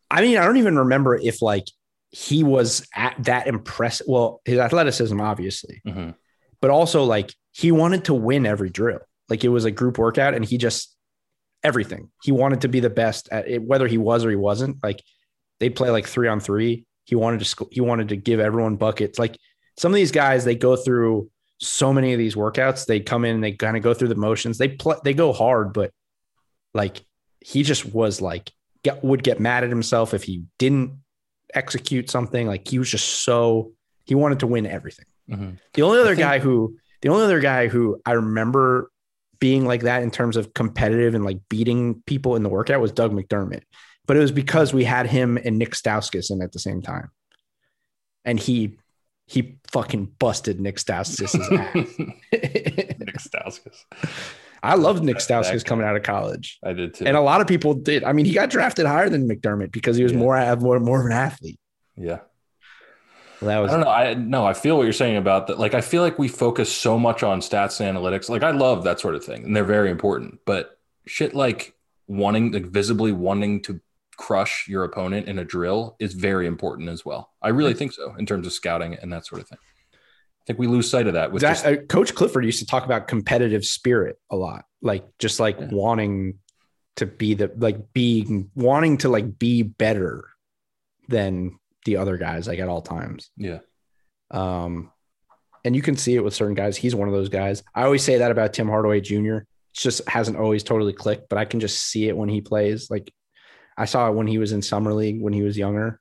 I mean, I don't even remember if like he was at that impressive. Well, his athleticism, obviously, Mhm. but also like he wanted to win every drill. Like it was a group workout, and he just everything. He wanted to be the best at it, whether he was or he wasn't. Like They play like three on three. He wanted to sc- he wanted to give everyone buckets. Like some of these guys, they go through so many of these workouts. They come in, and they kind of go through the motions. They play, they go hard, but like he just was like get, would get mad at himself if he didn't execute something. Like he was just so he wanted to win everything. Mhm. The only other think- guy who the only other guy who I remember being like that in terms of competitive and like beating people in the workout was Doug McDermott. But it was because we had him and Nick Stauskas in at the same time. And he he fucking busted Nick Stauskas' ass. Nick Stauskas. I loved Nick Stauskas coming out of college. I did too. And a lot of people did. I mean, he got drafted higher than McDermott because he was Yeah. more more more of an athlete. yeah. Well, that I was don't know. I no, I feel what you're saying about that. Like, I feel like we focus so much on stats and analytics. Like, I love that sort of thing, and they're very important. But shit, like wanting, like visibly wanting to crush your opponent in a drill is very important as well. I really think so in terms of scouting and that sort of thing. I think we lose sight of that with that, just uh, Coach Clifford used to talk about competitive spirit a lot, like just like Yeah. wanting to be the like being wanting to like be better than the other guys, like at all times. yeah, Um, and you can see it with certain guys. He's one of those guys. I always say that about Tim Hardaway Jr. It just hasn't always totally clicked, but I can just see it when he plays. Like I saw it when he was in summer league when he was younger.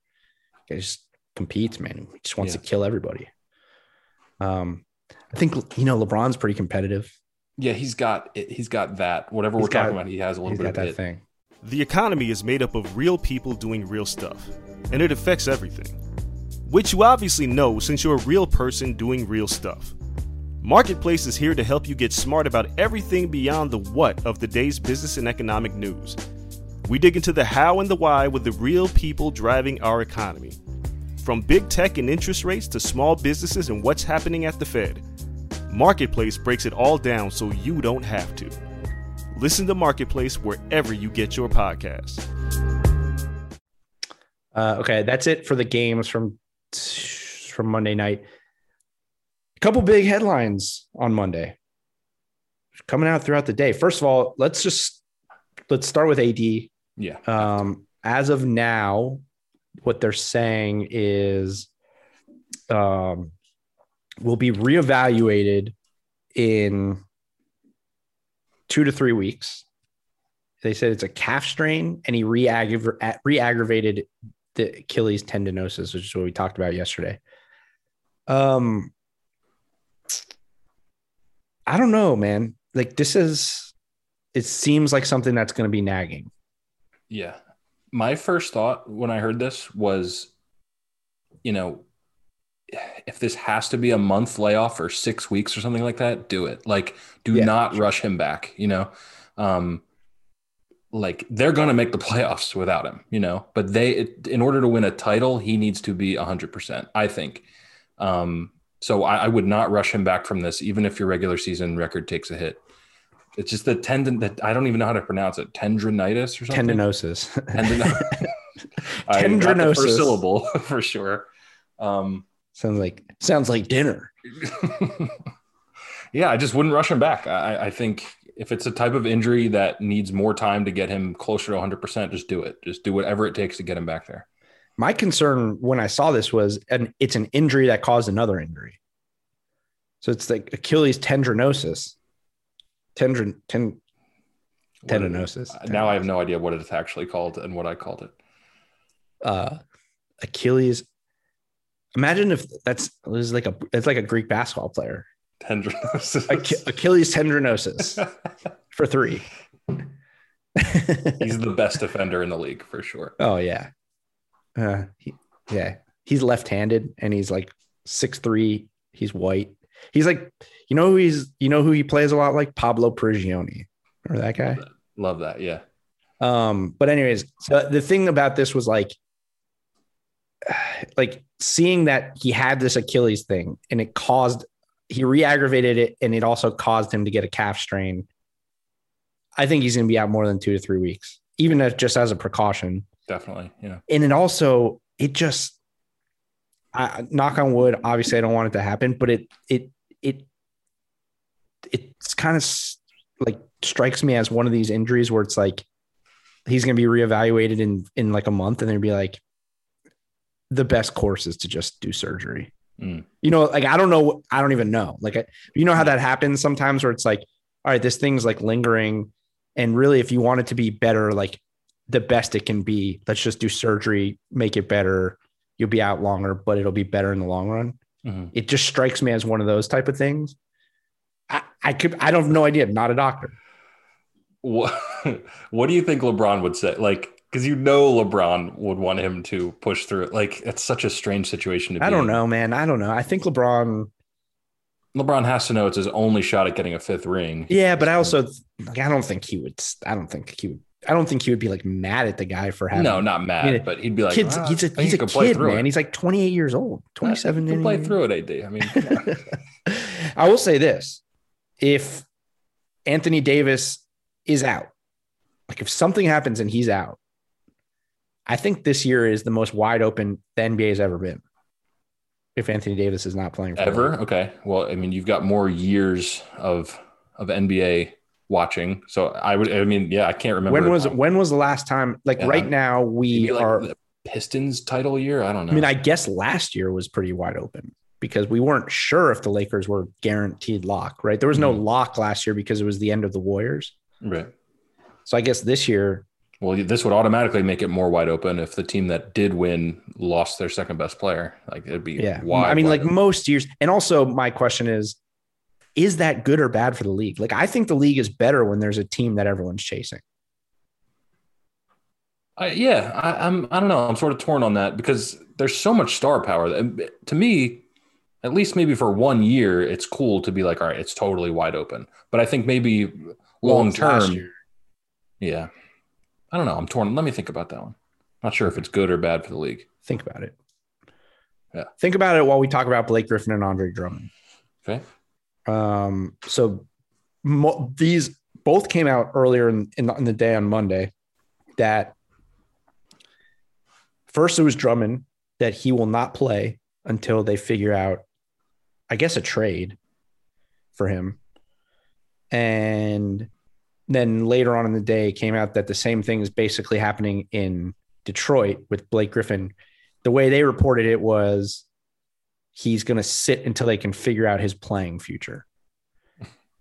He just competes, man. He just wants Yeah. to kill everybody. Um, I think you know LeBron's pretty competitive. yeah. He's got. He's got that. Whatever He's we're talking about, he has a little He's bit got of that it. thing. The economy is made up of real people doing real stuff, and it affects everything. Which you obviously know since you're a real person doing real stuff. Marketplace is here to help you get smart about everything beyond the what of the day's business and economic news. We dig into the how and the why with the real people driving our economy. From big tech and interest rates to small businesses and what's happening at the Fed. Marketplace breaks it all down so you don't have to. Listen to Marketplace wherever you get your podcasts. Uh, okay, that's it for the games from from Monday night. A couple big headlines on Monday coming out throughout the day. First of all, let's just let's start with AD. Yeah, Um, as of now, what they're saying is um, will be reevaluated in two to three weeks. They said it's a calf strain, and he re-aggrav- re-aggravated the Achilles tendinosis, which is what we talked about yesterday. Um, I don't know, man. Like this is, it seems like something that's going to be nagging. Yeah. My first thought when I heard this was, you know, if this has to be a month layoff or six weeks or something like that, do it. Like, do Yeah, not rush him back, you know? Um, like they're going to make the playoffs without him, you know, but they, in order to win a title, he needs to be 100%, I think. Um, so I, I would not rush him back from this, even if your regular season record takes a hit. It's just the tendon that I don't even know how to pronounce it. Tendinitis or something. Tendinosis. Tendon- I got the Tendinosis. first syllable for sure. Um, sounds like sounds like dinner. yeah, I just wouldn't rush him back. I, I think if it's a type of injury that needs more time to get him closer to 100%, just do it. Just do whatever it takes to get him back there. My concern when I saw this was, and it's an injury that caused another injury. So it's like Achilles tendinosis, tendron, ten, it- tendinosis. Now I have no idea what it's actually called and what I called it. uh, Achilles. Imagine if that's it like a it's like a Greek basketball player. Tendinosis. Ach- Achilles tendinosis for three. He's the best defender in the league for sure. oh yeah, uh, he, yeah. He's left-handed and he's like six three. He's white. He's like you know who he's you know who he plays a lot like Pablo Prigioni. or that guy? Love that. Yeah. Um, but anyways, so the thing about this was like, like seeing that he had this Achilles thing and it caused he re-aggravated it and it also caused him to get a calf strain. I think he's going to be out more than two to three weeks, even if just as a precaution. Definitely. Yeah. And it also it just, I, knock on wood. Obviously, I don't want it to happen, but it it it it's kind of like strikes me as one of these injuries where it's like he's going to be reevaluated in in like a month, and they'd be like, the best course is to just do surgery. Mm. You know, like I don't know, I don't even know. Like, I, you know how that happens sometimes, where it's like, all right, this thing's like lingering, and really, if you want it to be better, like the best it can be, let's just do surgery, make it better. You'll be out longer, but it'll be better in the long run. Mhm. It just strikes me as one of those type of things. I, I could, I don't have no idea. Not a doctor. What, what do you think LeBron would say? Like, because you know LeBron would want him to push through it. Like, it's such a strange situation to be I don't in. know, man. I don't know. I think LeBron. LeBron has to know it's his only shot at getting a fifth ring. Yeah, but I also like. I don't think he would. I don't think he would. I don't think he would be like mad at the guy for having. no, not mad, I mean, but he'd be like, kids. "Ah, he's a he's a kid, through man. it." He's like 28 years old, 27. You can play through it, AD. I mean. I will say this: if Anthony Davis is out, like if something happens and he's out, I think this year is the most wide open the NBA has ever been. If Anthony Davis is not playing for ever league. okay. Well, I mean, you've got more years of of NBA watching, so I would. I mean, yeah, I can't remember when was when was the last time? Like Yeah. right now, we like are. the Pistons title year. I don't know. I mean, I guess last year was pretty wide open because we weren't sure if the Lakers were guaranteed lock. Right, there was no Mhm. lock last year because it was the end of the Warriors. right. So I guess this year, Well, this would automatically make it more wide open if the team that did win lost their second best player. Like it'd be yeah. wide. I mean, like open. most years. And also, my question is, is that good or bad for the league? Like, I think the league is better when there's a team that everyone's chasing. I, yeah, I, I'm. I don't know. I'm sort of torn on that because there's so much star power. That, to me, at least maybe for one year, it's cool to be like, all right, it's totally wide open. But I think maybe long term, yeah. I don't know. I'm torn. Let me think about that one. Not sure if it's good or bad for the league. Think about it. Yeah. Think about it while we talk about Blake Griffin and Andre Drummond. Okay. Um, so mo- these both came out earlier in, in, the, in the day on Monday that first it was Drummond that he will not play until they figure out, I guess, a trade for him. And then later on in the day came out that the same thing is basically happening in Detroit with Blake Griffin. The way they reported it was he's going to sit until they can figure out his playing future.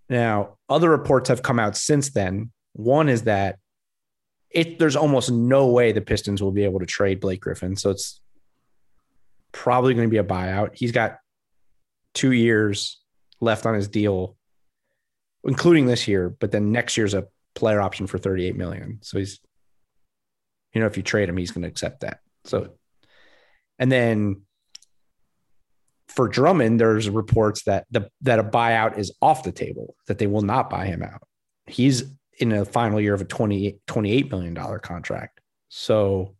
Now, other reports have come out since then. One is that it there's almost no way the Pistons will be able to trade Blake Griffin, so it's probably going to be a buyout. He's got 2 years left on his deal including this year, but then next year's a player option for 38 million. So he's you know if you trade him he's going to accept that. So and then for Drummond, there's reports that the that a buyout is off the table, that they will not buy him out. He's in a final year of a 20, $28 million contract. So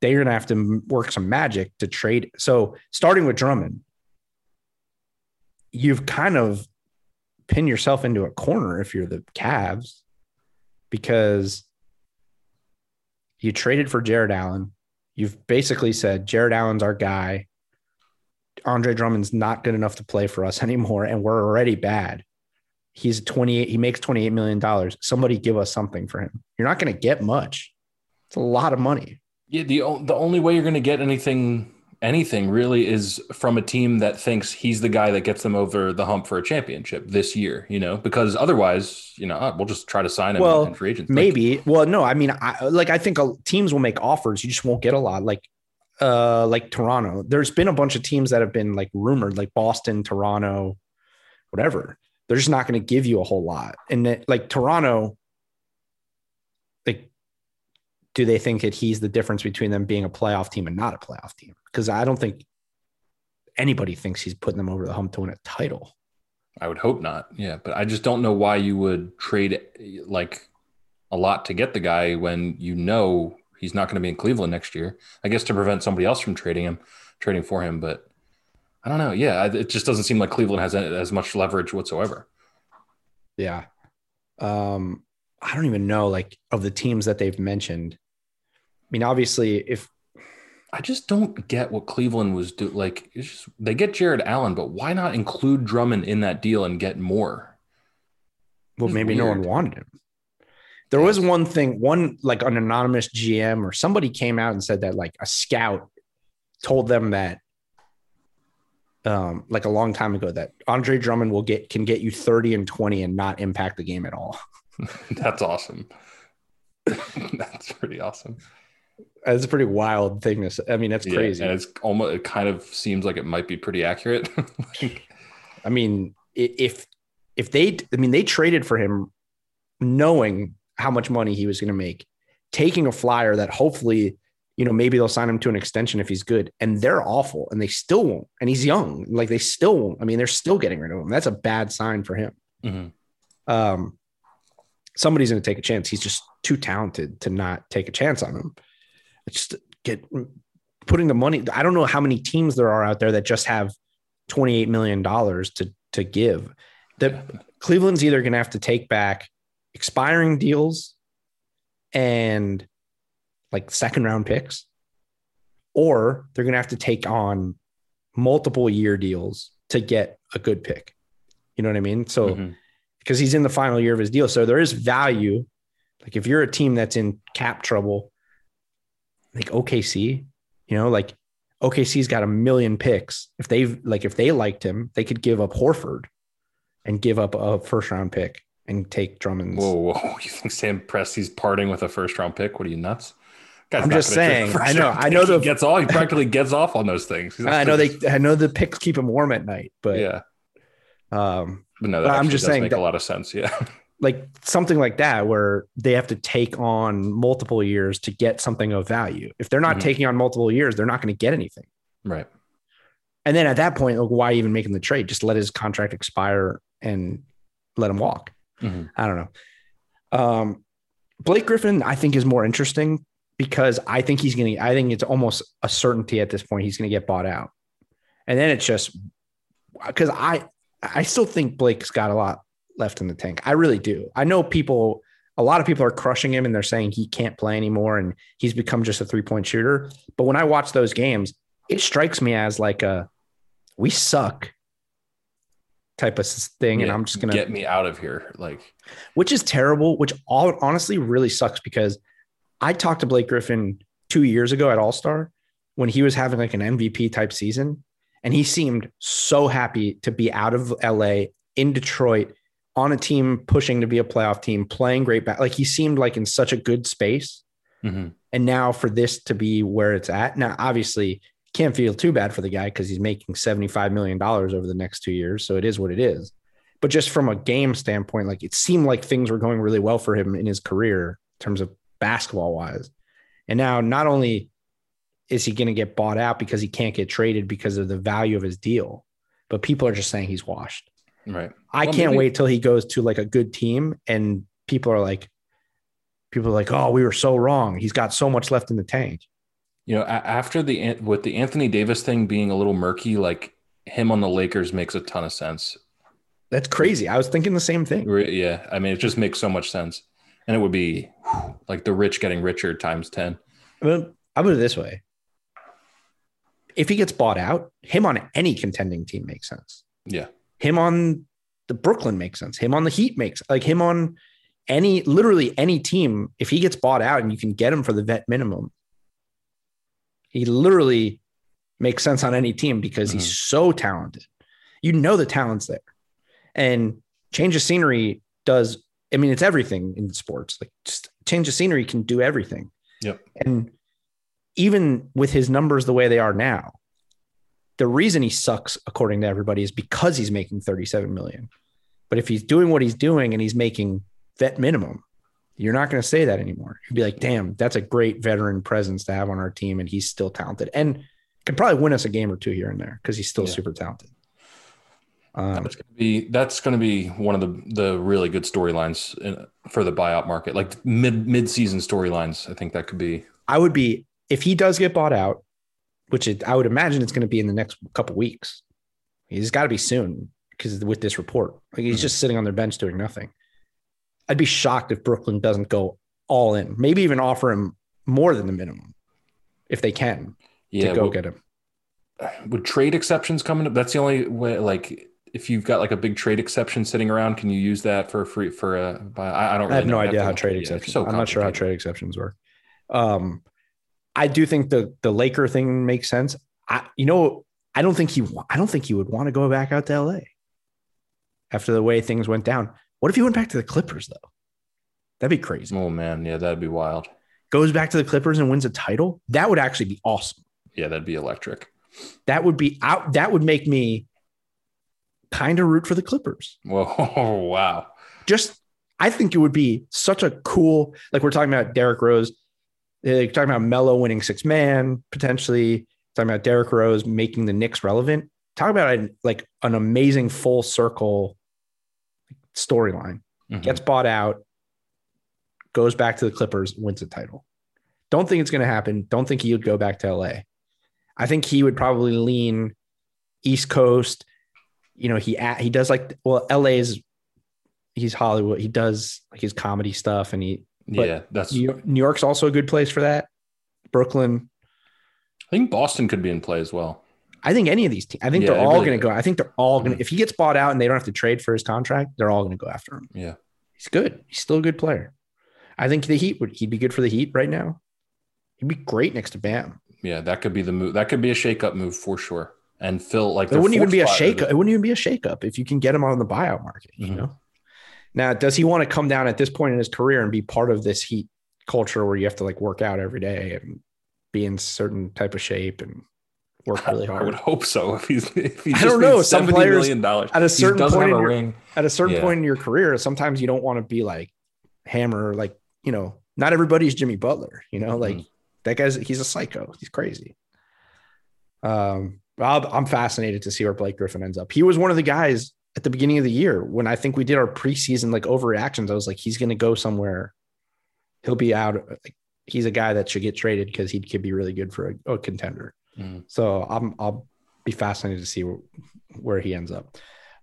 they're going to have to work some magic to trade. So starting with Drummond, you've kind of pinned yourself into a corner if you're the Cavs because you traded for Jarrett Allen. You've basically said Jarrett Allen's our guy. Andre Drummond's not good enough to play for us anymore, and we're already bad. He's 28, he makes $28 million. Somebody give us something for him. You're not going to get much. It's a lot of money. Yeah, the the only way you're going to get anything anything really is from a team that thinks he's the guy that gets them over the hump for a championship this year. You know, because otherwise, you know, we'll just try to sign him Well, in free agency. Like, Maybe. well, no, I mean, I like I think uh, teams will make offers. You just won't get a lot. Like, uh, like Toronto. There's been a bunch of teams that have been like rumored, like Boston, Toronto, whatever. They're just not going to give you a whole lot. And that, like Toronto, like, do they think that he's the difference between them being a playoff team and not a playoff team? Because I don't think anybody thinks he's putting them over the hump to win a title. I would hope not. Yeah, but I just don't know why you would trade like a lot to get the guy when you know he's not going to be in Cleveland next year. I guess to prevent somebody else from trading him, trading for him. But I don't know. Yeah, it just doesn't seem like Cleveland has as much leverage whatsoever. Yeah. Um, I don't even know like of the teams that they've mentioned. I mean, obviously, if I just don't get what Cleveland was doing. Like, it's just, they get Jarrett Allen, but why not include Drummond in that deal and get more? well, maybe no one wanted him. There was one thing, one like an anonymous GM or somebody came out and said that like a scout told them that um like a long time ago that Andre Drummond will get can get you 30 and 20 and not impact the game at all. That's awesome. that's pretty awesome. That's a pretty wild thing to say. I mean, that's Yeah, crazy. and it's almost it kind of seems like it might be pretty accurate. Like, I mean, if if they, I mean, they traded for him, knowing how much money he was going to make, taking a flyer that hopefully, you know, maybe they'll sign him to an extension if he's good, and they're awful, and they still won't, and he's young, like they still won't. I mean, they're still getting rid of him. That's a bad sign for him. Mhm. Um, somebody's going to take a chance. He's just too talented to not take a chance on him. Just get putting the money. I don't know how many teams there are out there that just have $28 million to, to give. The Cleveland's either going to have to take back expiring deals and like second round picks, or they're going to have to take on multiple year deals to get a good pick. You know what I mean? So, Mhm. because he's in the final year of his deal. So there is value. Like if you're a team that's in cap trouble, like OKC, you know, like OKC's got a million picks. If they've like if they liked him, they could give up Horford and give up a first round pick and take Drummond's. Whoa, whoa! You think Sam Presti's parting with a first round pick? What are you nuts? Guy's I'm just gonna trade a saying, I know- I know he gets all. He practically gets off on those things. I know they I know the picks keep him warm at night, but yeah, um but no, that But I'm just saying make that- a lot of sense. Yeah, like something like that where they have to take on multiple years to get something of value. If they're not Mhm. taking on multiple years, they're not going to get anything. right. And then at that point, like, why even making the trade? Just let his contract expire and let him walk. Mhm. I don't know. Um, Blake Griffin, I think, is more interesting because I think he's going to, I think it's almost a certainty at this point he's going to get bought out. And then it's just because I, I still think Blake's got a lot left in the tank. I really do. I know people, a lot of people are crushing him and they're saying he can't play anymore and he's become just a three point shooter. But when I watch those games, it strikes me as like a we suck type of thing. and I'm just going to get me out of here. Like, which is terrible, which all honestly really sucks because I talked to Blake Griffin two years ago at All Star when he was having like an MVP type season. And he seemed so happy to be out of LA in Detroit on a team pushing to be a playoff team, playing great back. Like he seemed like in such a good space. mhm. And now for this to be where it's at, now obviously can't feel too bad for the guy because he's making $75 million over the next two years. So it is what it is. But just from a game standpoint, like it seemed like things were going really well for him in his career in terms of basketball wise. And now not only is he going to get bought out because he can't get traded because of the value of his deal, but people are just saying he's washed. Right. I Well, can't maybe- wait till he goes to like a good team and people are like, people are like, oh, we were so wrong. He's got so much left in the tank. You know, after the with the Anthony Davis thing being a little murky, like him on the Lakers makes a ton of sense. That's crazy. I was thinking the same thing. Yeah, I mean, it just makes so much sense, and it would be whew, like the rich getting richer times ten. I mean, I'll put it this way. If he gets bought out, him on any contending team makes sense. Yeah, Him on the Brooklyn makes sense. Him on the Heat makes like him on any literally any team. If he gets bought out and you can get him for the vet minimum, he literally makes sense on any team because he's uh-huh. so talented. You know the talent's there. And change of scenery does, I mean, it's everything in sports. Like just change of scenery can do everything. Yep. And even with his numbers the way they are now, the reason he sucks, according to everybody, is because he's making 37 million. But if he's doing what he's doing and he's making vet minimum, you're not going to say that anymore. You'd be like, damn, that's a great veteran presence to have on our team. And he's still talented and could probably win us a game or two here and there because he's still Yeah. super talented. Um, that's gonna be that's going to be one of the the really good storylines for the buyout market, like mid mid season storylines. I think that could be. I would be, if he does get bought out, which it, I would imagine it's going to be in the next couple weeks. He's got to be soon because with this report, like he's Mhm. just sitting on their bench doing nothing. I'd be shocked if Brooklyn doesn't go all in, maybe even offer him more than the minimum if they can Yeah, to go would, get him. would trade exceptions come into? That's the only way. Like, if you've got like a big trade exception sitting around, can you use that for a free for a? Buy? I, I don't. Really I have no idea how trade exceptions. so I'm not sure how trade exceptions work. Um, I do think the the Laker thing makes sense. I, you know, I don't think he, I don't think he would want to go back out to LA after the way things went down. What if he went back to the Clippers though? That'd be crazy. Oh man, yeah, that'd be wild. Goes back to the Clippers and wins a title. That would actually be awesome. Yeah, that'd be electric. That would be out. That would make me kind of root for the Clippers. Whoa, wow. Just, I think it would be such a cool, like we're talking about Derrick Rose, uh, talking about Melo winning six man potentially, talking about Derrick Rose making the Knicks relevant. Talk about a, like an amazing full circle storyline. Mhm. Gets bought out, goes back to the Clippers, wins the title. Don't think it's going to happen. Don't think he would go back to LA. I think he would probably lean East Coast. You know, he he does like well, LA is he's Hollywood. He does like his comedy stuff, and he but yeah, that's. New York- New York's also a good place for that. Brooklyn. I think Boston could be in play as well. I think any of these teams. I think Yeah, they're all really going to go. I think they're all going to. Mhm. If he gets bought out and they don't have to trade for his contract, they're all going to go after him. Yeah. He's good. He's still a good player. I think the Heat would. He'd be good for the Heat right now. He'd be great next to Bam. Yeah, that could be the move. That could be a shakeup move for sure. And Phil, like, It wouldn't even be a shake. It wouldn't even be a shakeup if you can get him on the buyout market. You Mhm. know. Now, does he want to come down at this point in his career and be part of this Heat culture where you have to like work out every day and be in certain type of shape and work really hard? I would hope so. If he's, if he's I don't know. Some 70 players dollars, at a certain point in a your- ring. At a certain Yeah. point in your career, sometimes you don't want to be like hammer. Like you know, not everybody's Jimmy Butler. You know, like Mhm. that guy's he's a psycho. He's crazy. Um, Rob, I'm fascinated to see where Blake Griffin ends up. He was one of the guys at the beginning of the year when I think we did our preseason like overreactions. I was like, he's going to go somewhere. He'll be out. Like, he's a guy that should get traded because he could be really good for a, a contender. Mhm. So I'm I'll be fascinated to see where, where he ends up.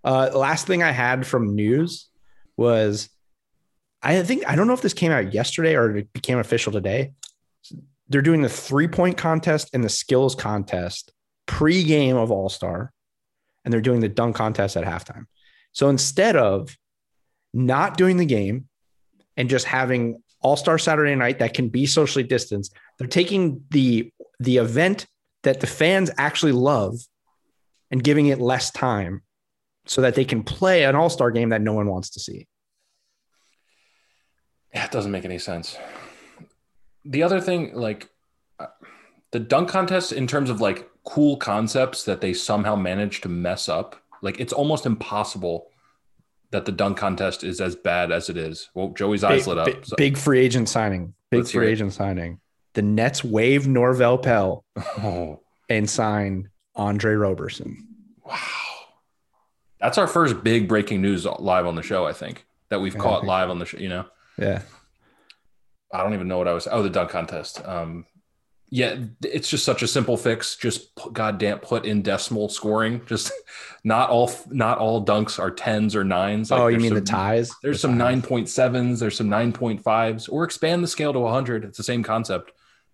Uh, last thing I had from news was I think I don't know if this came out yesterday or it became official today. They're doing the three point contest and the skills contest pre-game of All Star, and they're doing the dunk contest at halftime. So instead of not doing the game and just having All Star Saturday night that can be socially distanced, they're taking the the event that the fans actually love and giving it less time so that they can play an All Star game that no one wants to see. Yeah, it doesn't make any sense. The other thing, like uh, the dunk contest, in terms of like cool concepts that they somehow managed to mess up, like it's almost impossible that the dunk contest is as bad as it is. Well, Joey's eyes Big, lit up. big, so- big free agent signing. Big Let's free agent signing. The Nets waive Norvel Pelle Oh, and sign Andre Roberson. wow. That's our first big breaking news live on the show, I think, that we've Yeah, caught live on the show, you know? Yeah. I don't even know what I was. Oh, the dunk contest. Um, yeah, it's just such a simple fix. Just put, goddamn put in decimal scoring. Just not all not all dunks are tens or nines. Like, oh, you mean the ties? There's The some ties. nine point sevens. There's some nine point fives, or expand the scale to hundred. It's the same concept,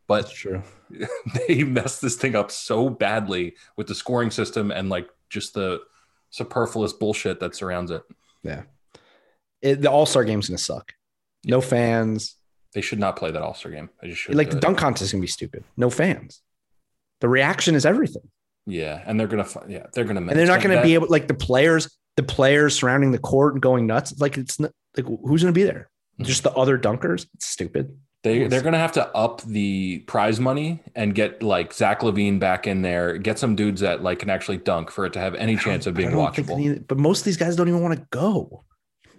That's but true. they messed this thing up so badly with the scoring system and like just the superfluous bullshit that surrounds it. Yeah, it, the All Star game's gonna suck. No fans. They should not play that All Star game. I just should Like the dunk contest is gonna be stupid. No fans. The reaction is everything. Yeah, and they're gonna. Yeah, they're gonna. and they're not going to be able like the players the players surrounding the court and going nuts like it's not like who's going to be there Mhm. just the other dunkers it's stupid They they're gonna have to up the prize money and get like Zach LaVine back in there, get some dudes that like can actually dunk for it to have any chance of being don't think they watchable. need- but most of these guys don't even want to go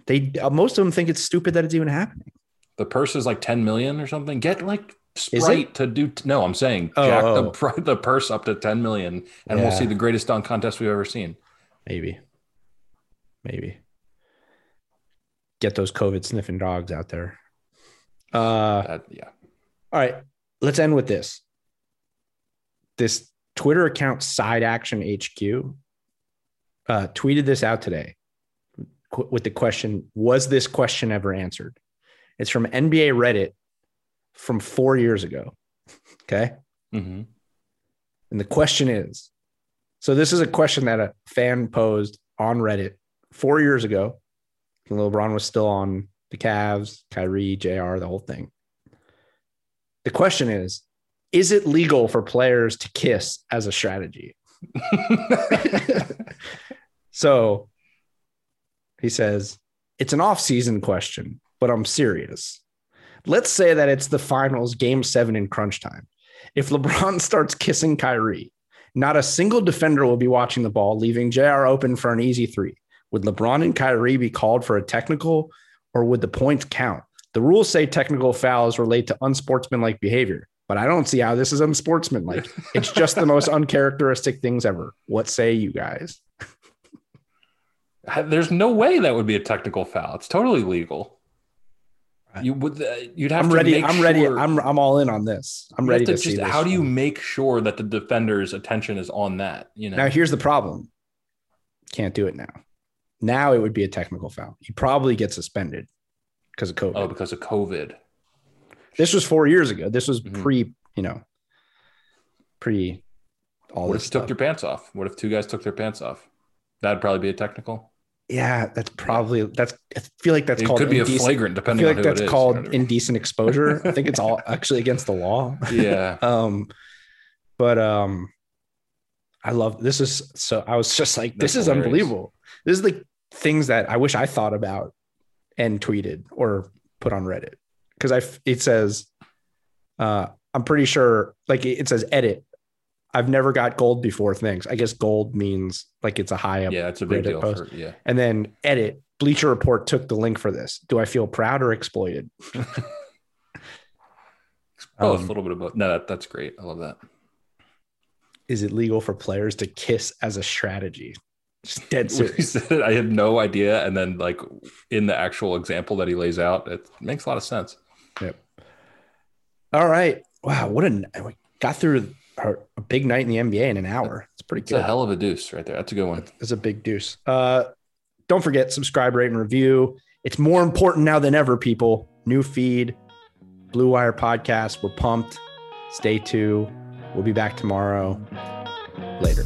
they uh, most of them think it's stupid that it's even happening The purse is like ten million or something. Get like? Sprite to do. no, I'm saying Oh, jack oh. the the purse up to ten million, and we'll see the greatest dunk contest we've ever seen. maybe maybe get those covid sniffing dogs out there uh That, yeah, All right, let's end with this. This Twitter account, Side Action HQ, uh, tweeted this out today with the question Was this question ever answered? It's from NBA Reddit from four years ago. Okay. hmm And the question is so this is a question that a fan posed on Reddit four years ago. when LeBron was still on the Cavs, Kyrie, JR, the whole thing. The question is Is it legal for players to kiss as a strategy? so he says, it's an off-season question, but I'm serious. Let's say that it's the finals, game seven in crunch time. If LeBron starts kissing Kyrie, not a single defender will be watching the ball, leaving JR open for an easy three. Would LeBron and Kyrie be called for a technical or would the points count? The rules say technical fouls relate to unsportsmanlike behavior, but I don't see how this is unsportsmanlike. it's just the most uncharacteristic things ever. What say you guys? There's no way that would be a technical foul. It's totally legal. You would. Uh, you'd have I'm to. ready. Make I'm ready. I'm I'm all in on this. I'm ready to, see just. this. How do you make sure that the defender's attention is on that? You know. Now here's the problem. Can't do it now. Now it would be a technical foul. You probably get suspended because of COVID. oh, because of COVID. This was four years ago. This was Mhm. pre, you know, pre all What this if you took your pants off? What if two guys took their pants off? That'd probably be a technical. Yeah, that's probably that's. I feel like that's it called could be a indecent- flagrant I depending feel on like who that's it is. called you know what I mean? indecent exposure. I think it's all actually against the law. yeah. Um, but um, I love this is so. I was just like, this That's is hilarious. unbelievable. This is like things that I wish I thought about and tweeted or put on Reddit because I it says, uh, I'm pretty sure like it says edit. I've never got gold before things. I guess gold means like it's a high up. Yeah, it's a big deal. For, yeah. And then edit. Bleacher Report took the link for this. Do I feel proud or exploited? Both, Um, a little bit of both. No, that, that's great. I love that. Is it legal for players to kiss as a strategy? Just dead serious. said I had no idea. And then, like, in the actual example that he lays out, it makes a lot of sense. Yep. All right. Wow. What a we got through our, a big night in the NBA in an hour. It's pretty It's good. a hell of a deuce right there. That's a good one. It's a big deuce. Uh, don't forget subscribe, rate, and review. It's more important now than ever. People, new feed, Blue Wire podcast. We're pumped. Stay tuned. We'll be back tomorrow. Later.